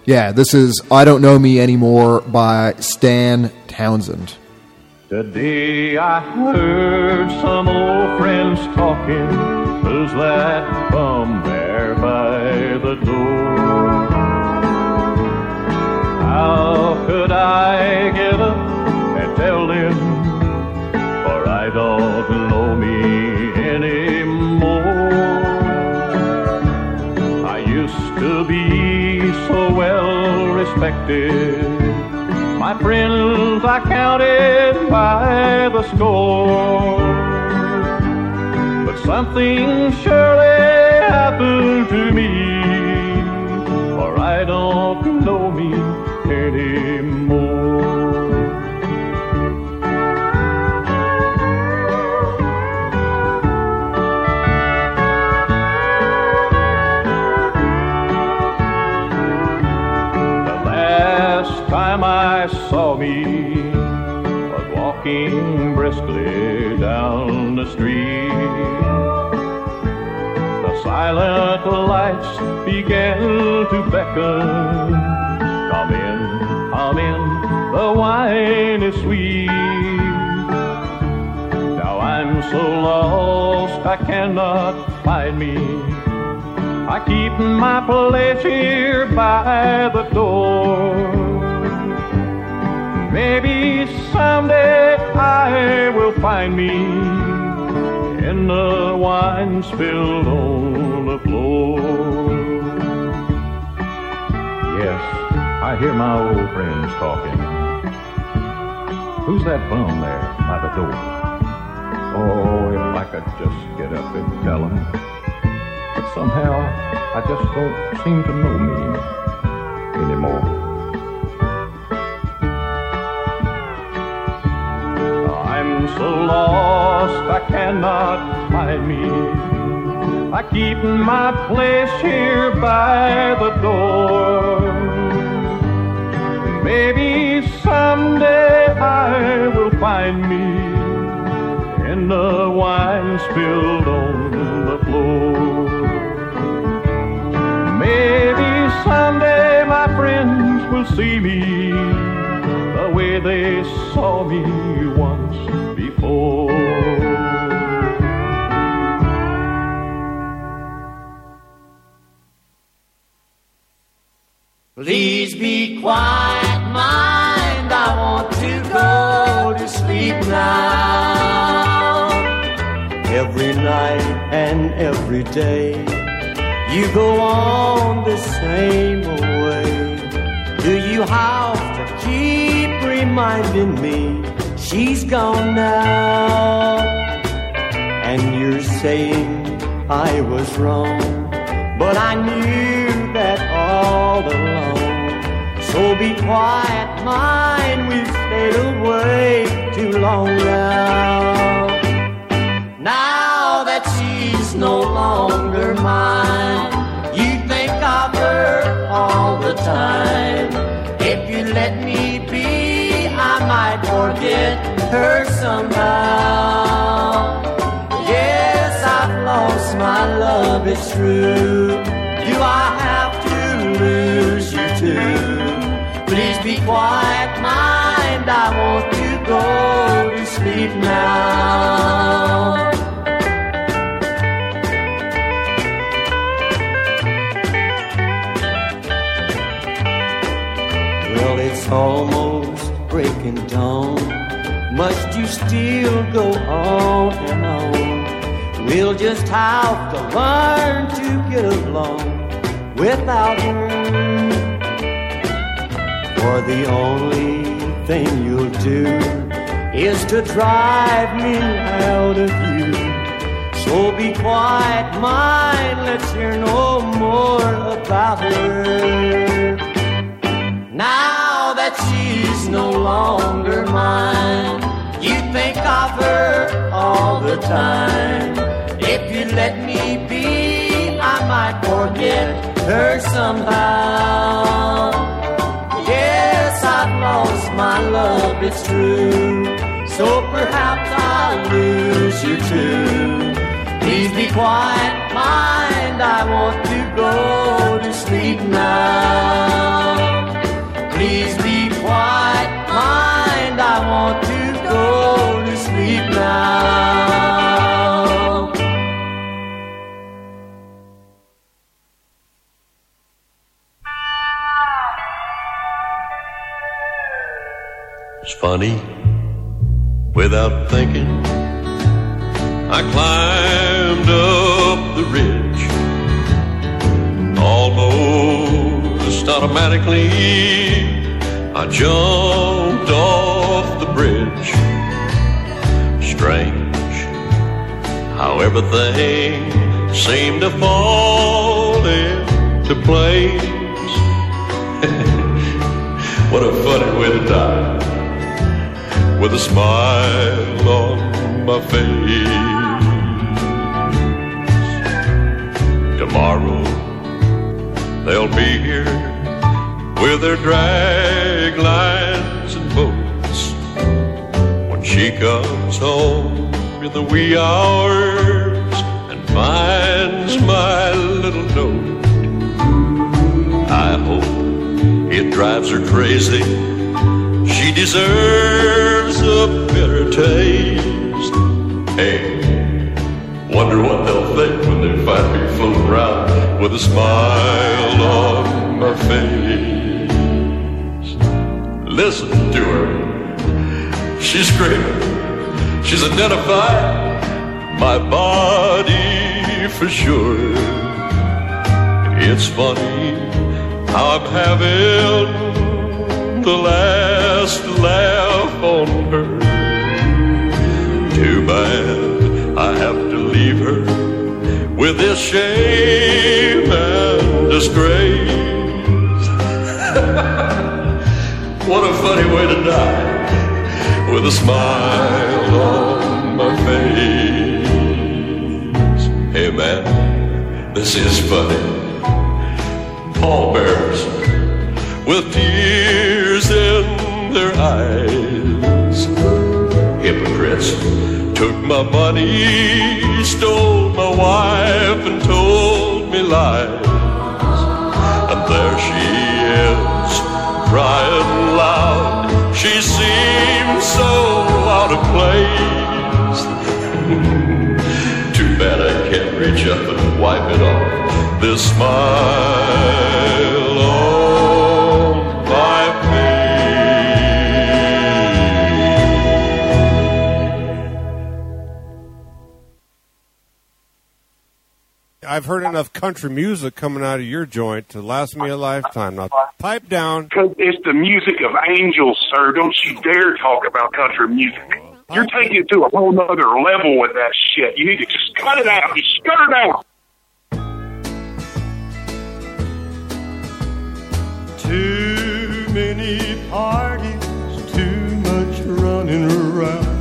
Yeah, this is I Don't Know Me Anymore by Stan Townsend. Today I heard some old friends talking. Who's that bum there by the door? How could I get up and tell them? For I don't know me to be so well respected. My friends I counted by the score. But something surely happened to me, or I don't know me I saw me was walking briskly down the street. The silent lights began to beckon. Come in, come in, the wine is sweet. Now I'm so lost I cannot find me. I keep my place here by the door. Maybe someday I will find me in the wine spilled on the floor. Yes, I hear my old friends talking. Who's that bum there by the door? Oh, if I could just get up and tell him. But somehow I just don't seem to know me anymore. Been so lost I cannot find me. I keep my place here by the door. Maybe someday I will find me in the wine spilled on the floor. Maybe someday my friends will see me the way they saw me once before. Please be quiet, mind. I want to go to sleep now. Every night and every day, you go on the same way. Do you have to keep reminding me she's gone now? And you're saying I was wrong, but I knew that all along. So be quiet, mind. We've stayed away too long now. Now that she's no longer mine, you think of her all the time. If you let me be, might forget her somehow. Yes, I've lost my love, it's true. Do I Must you still go on and on? We'll just have to learn to get along without her. For the only thing you'll do is to drive me out of you. So be quiet, mind, let's hear no more about her. Now that she's no longer mine, you think of her all the time. If you let me be, I might forget her somehow. Yes, I've lost my love, it's true. So perhaps I'll lose you too. Please be quiet, mind. I want to go to sleep now. Without thinking, I climbed up the ridge. Almost automatically, I jumped off the bridge. Strange how everything seemed to fall into place. what a funny way to die with a smile on my face. Tomorrow they'll be here with their drag lines and boats. When she comes home in the wee hours and finds my little note, I hope it drives her crazy. Deserves a better taste. Hey, wonder what they'll think when they find me fooling around with a smile on my face. Listen to her. She's screaming. She's identified my body for sure. It's funny how I'm having the last laugh on her. Too bad I have to leave her with this shame and disgrace. what a funny way to die with a smile on my face. Hey man, this is funny. Pallbearers with tears in their eyes. Hypocrites took my money, stole my wife, and told me lies. And there she is, crying loud. She seems so out of place. Too bad I can't reach up and wipe it off. This smile I've heard enough country music coming out of your joint to last me a lifetime. Now, pipe down. Cause it's the music of angels, sir. Don't you dare talk about country music. You're taking it to a whole nother level with that shit. You need to just cut it out. Just cut it out. Too many parties, too much running around.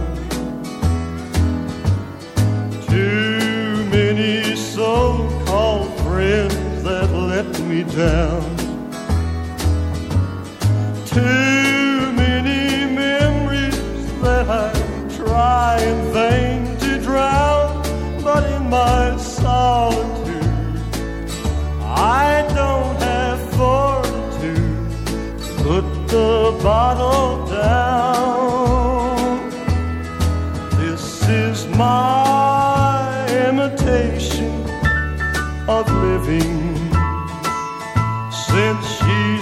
Let me down. Too many memories that I try in vain to drown, but in my solitude. I don't have fortitude. Put the bottle down. This is my imitation of living since she's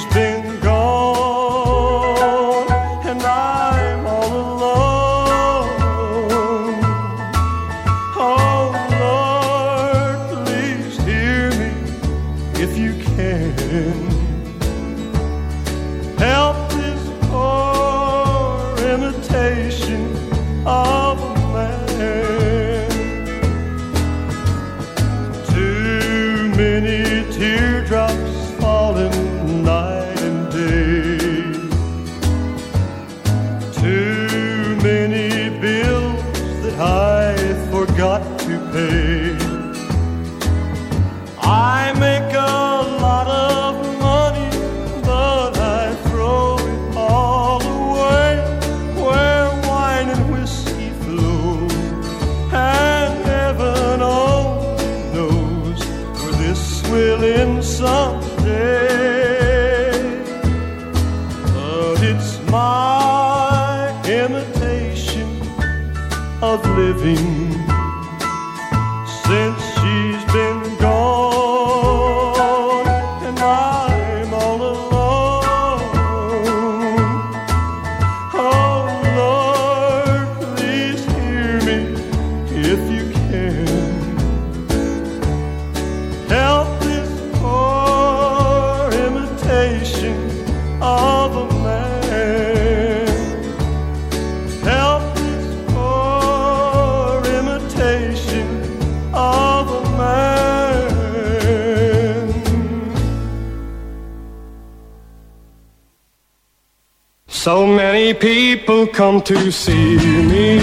people come to see me.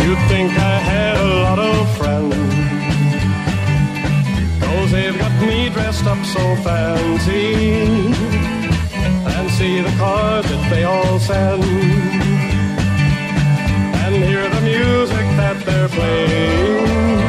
You think I had a lot of friends. Cause they've got me dressed up so fancy. And see the cars that they all send. And hear the music that they're playing.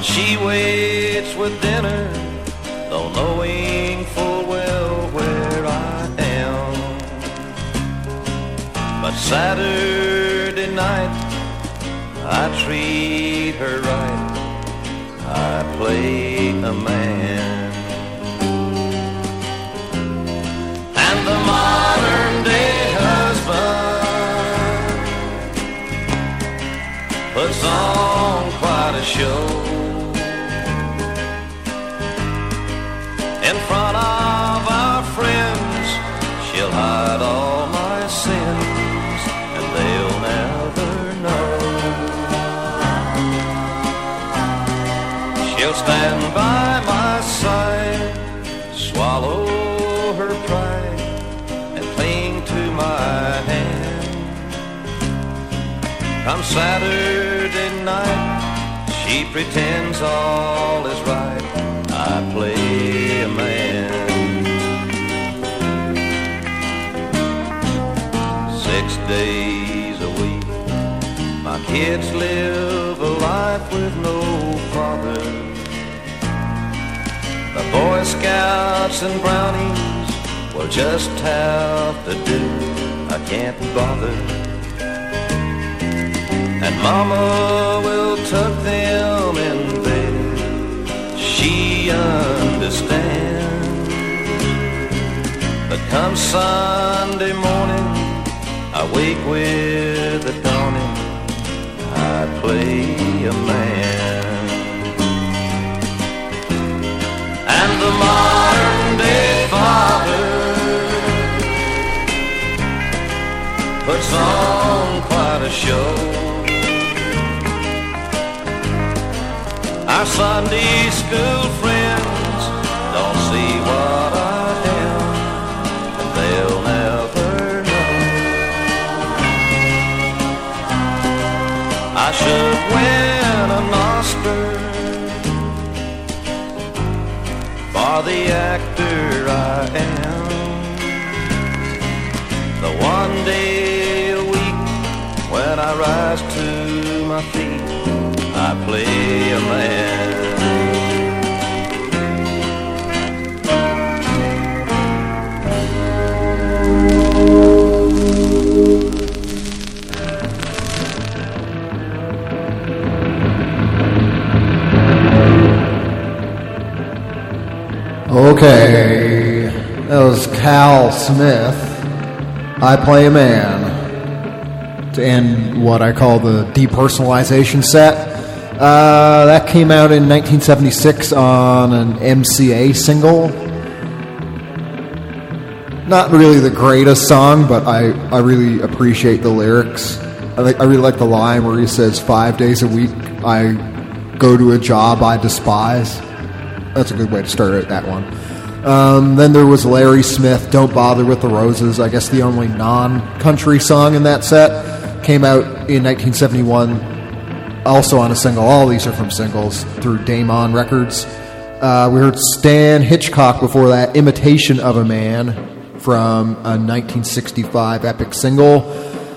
While she waits with dinner, though knowing full well where I am. But Saturday stand by my side, swallow her pride, and cling to my hand. Come Saturday night, she pretends all is right. I play a man. Six days a week, my kids live a life with no father. Boy Scouts and Brownies will just have to do. I can't bother. And Mama will tuck them in bed. She understands. But come Sunday morning, I wake with the dawning. I play a man. The modern day father puts on quite a show. Our Sunday school friends don't see what the actor I am. The one day a week when I rise to my feet, I play a man. Okay, that was Cal Smith. I play a man. To end what I call the depersonalization set. Uh, that came out in 1976 on an MCA single. Not really the greatest song, but I, I really appreciate the lyrics. I, I really like the line where he says, Five days a week I go to a job I despise. That's a good way to start it, that one. Um, then there was Larry Smith, Don't Bother with the Roses. I guess the only non country song in that set. Came out in 1971, also on a single. All these are from singles through Damon Records. Uh, we heard Stan Hitchcock before that, Imitation of a Man from a 1965 epic single.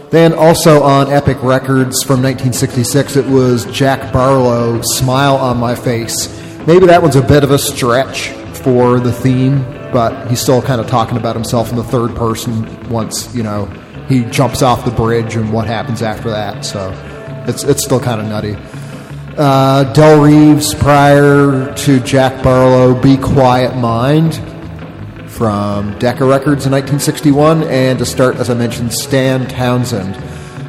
Then also on Epic Records from 1966, it was Jack Barlow, Smile on My Face. Maybe that one's a bit of a stretch for the theme, but he's still kind of talking about himself in the third person once, you know, he jumps off the bridge and what happens after that. So it's, it's still kind of nutty. Uh, Del Reeves prior to Jack Barlow, Be Quiet Mind from Decca Records in 1961, and to start, as I mentioned, Stan Townsend,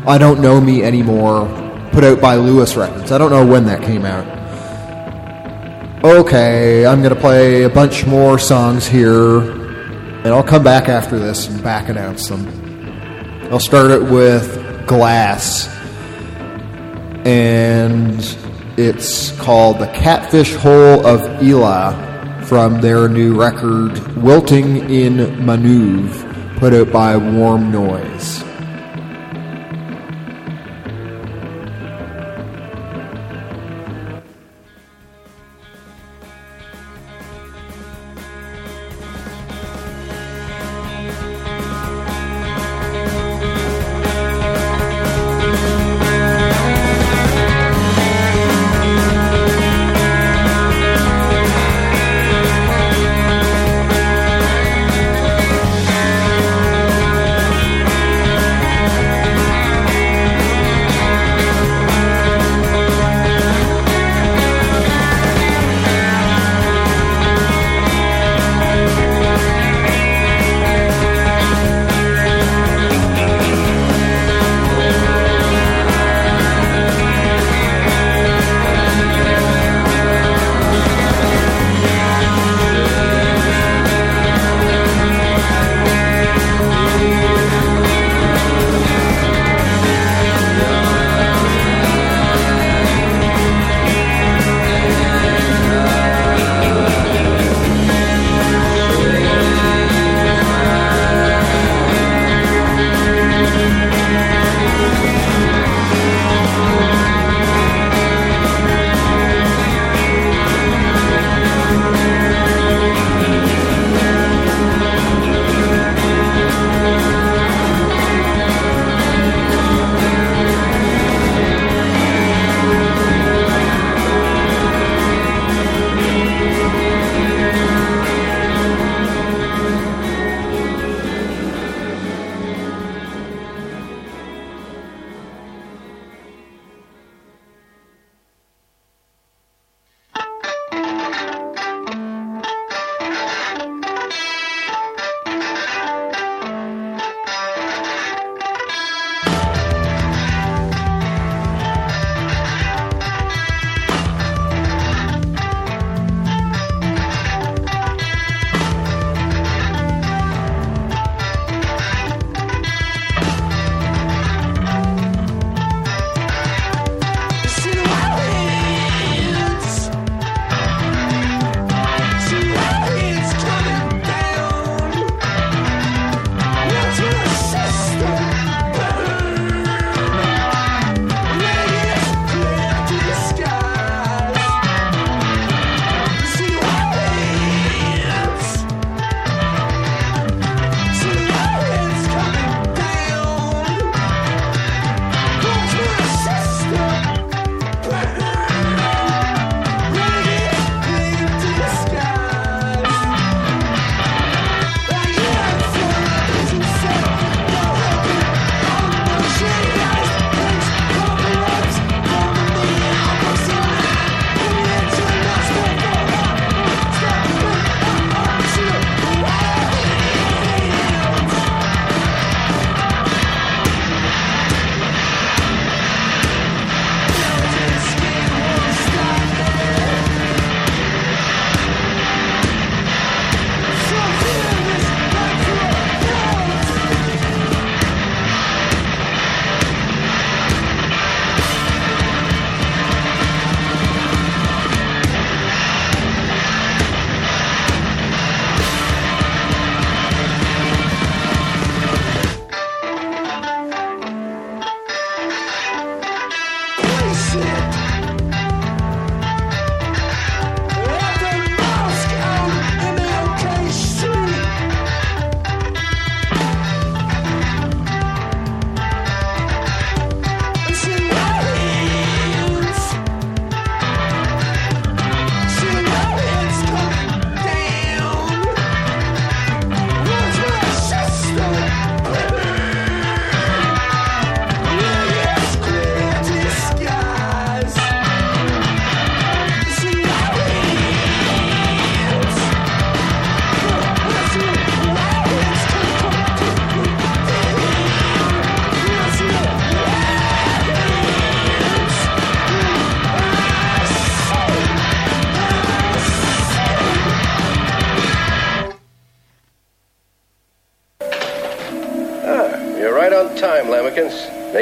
I Don't Know Me Anymore, put out by Lewis Records. I don't know when that came out. Okay, I'm going to play a bunch more songs here, and I'll come back after this and back announce them. I'll start it with Glass, and it's called The Catfish Hole of Elah from their new record, Wilting in Maneuve, put out by Warm Noise.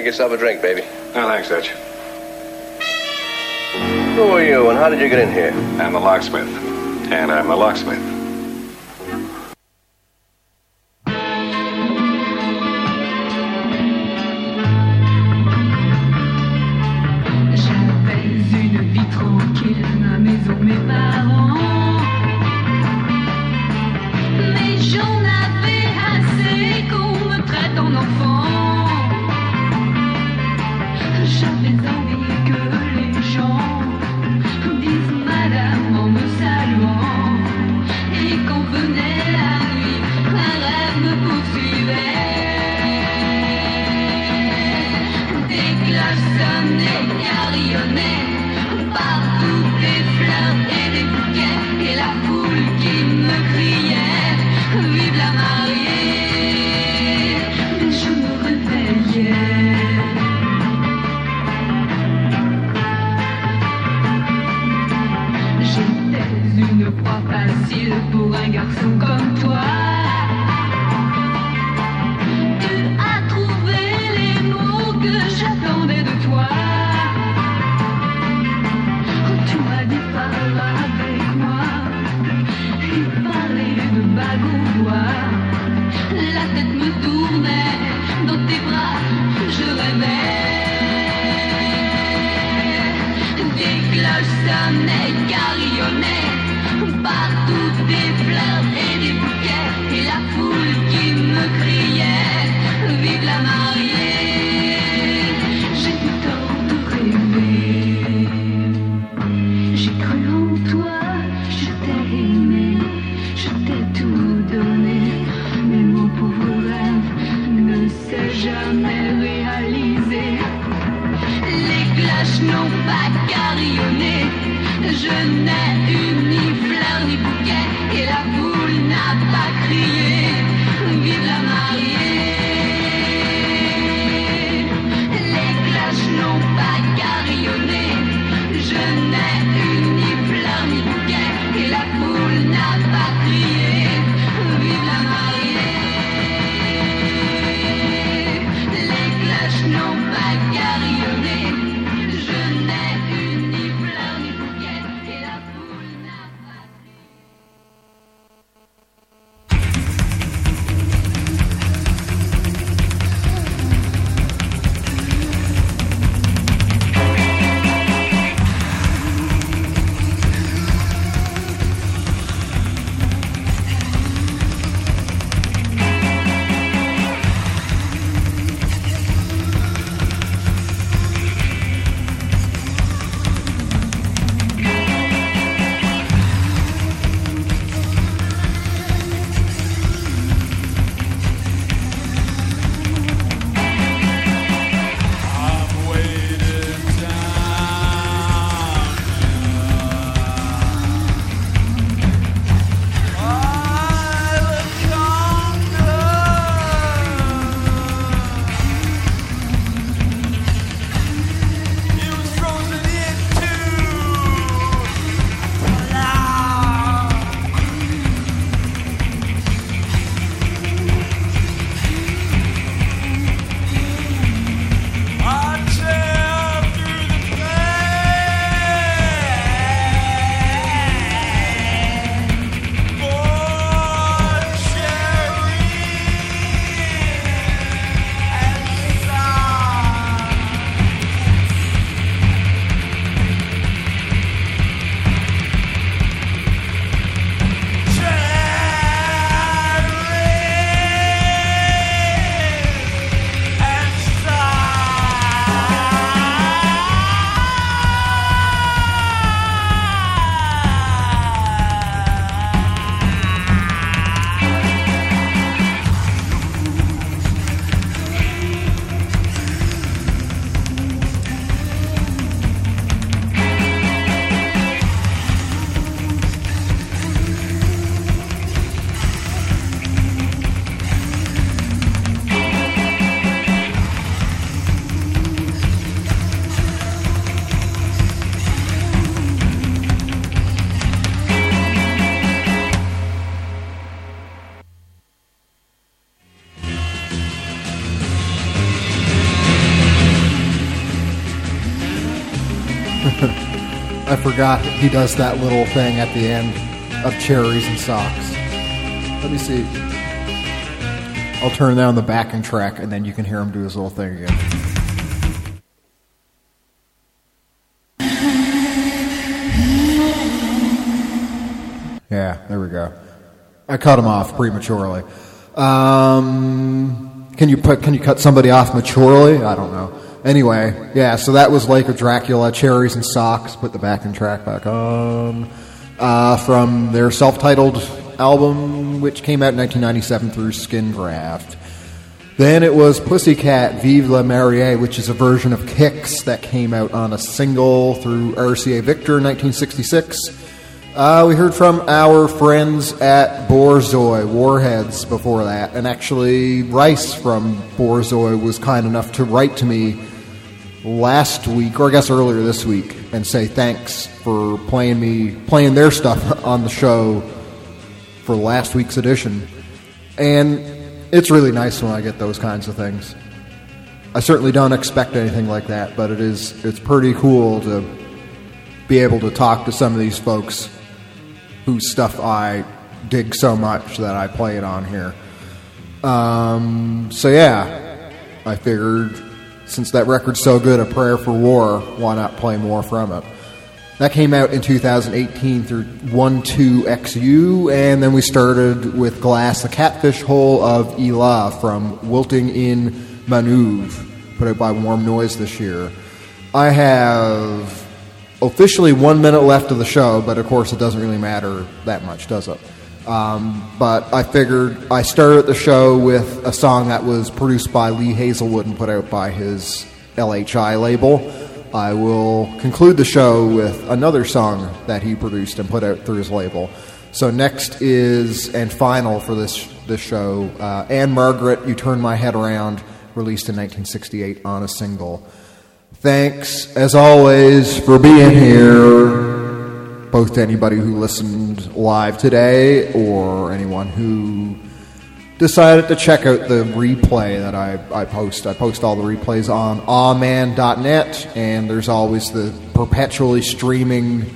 Make yourself a drink, baby. No, thanks, Dutch. Who are you, and how did you get in here? I'm the locksmith, and I'm the locksmith. J'avais une vie tranquille, ma maison, mes parents. Forgot he does that little thing at the end of cherries and socks. Let me see. I'll turn down the backing track and then you can hear him do his little thing again. Yeah, there we go. I cut him off prematurely. Um, can you put? Can you cut somebody off maturely? I don't know. Anyway, yeah. So that was Lake of Dracula, Cherries and Socks. Put the backing track back on uh, from their self-titled album, which came out in 1997 through Skin Graft. Then it was Pussycat Vive la Marie, which is a version of Kicks that came out on a single through RCA Victor in 1966. Uh, we heard from our friends at Borzoi, Warheads, before that. And actually, Rice from Borzoi was kind enough to write to me last week, or I guess earlier this week, and say thanks for playing me, playing their stuff on the show for last week's edition. And it's really nice when I get those kinds of things. I certainly don't expect anything like that, but it is it's pretty cool to be able to talk to some of these folks whose stuff I dig so much that I play it on here. Um, so yeah, I figured since that record's so good, A Prayer for War, why not play more from it? That came out in 2018 through 12XU, and then we started with Glass, the Catfish Hole of Elah from Wilting in Maneuve, put out by Warm Noise this year. I have officially one minute left of the show, but of course it doesn't really matter that much, does it? Um, but I figured I started the show with a song that was produced by Lee Hazlewood and put out by his LHI label. I will conclude the show with another song that he produced and put out through his label. So next is and final for this this show, uh, Ann-Margret, "You Turn My Head Around," released in 1968 on a single. Thanks, as always, for being here, both to anybody who listened live today or anyone who decided to check out the replay that I, I post. I post all the replays on awman.net, and there's always the perpetually streaming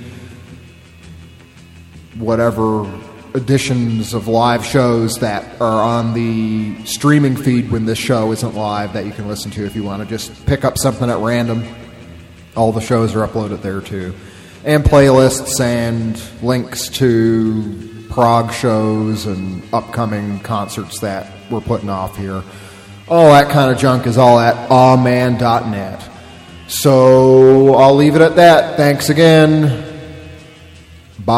whatever editions of live shows that are on the streaming feed when this show isn't live that you can listen to if you want to just pick up something at random. All the shows are uploaded there too. And playlists and links to prog shows and upcoming concerts that we're putting off here. All that kind of junk is all at awman.net. So I'll leave it at that. Thanks again. Bye.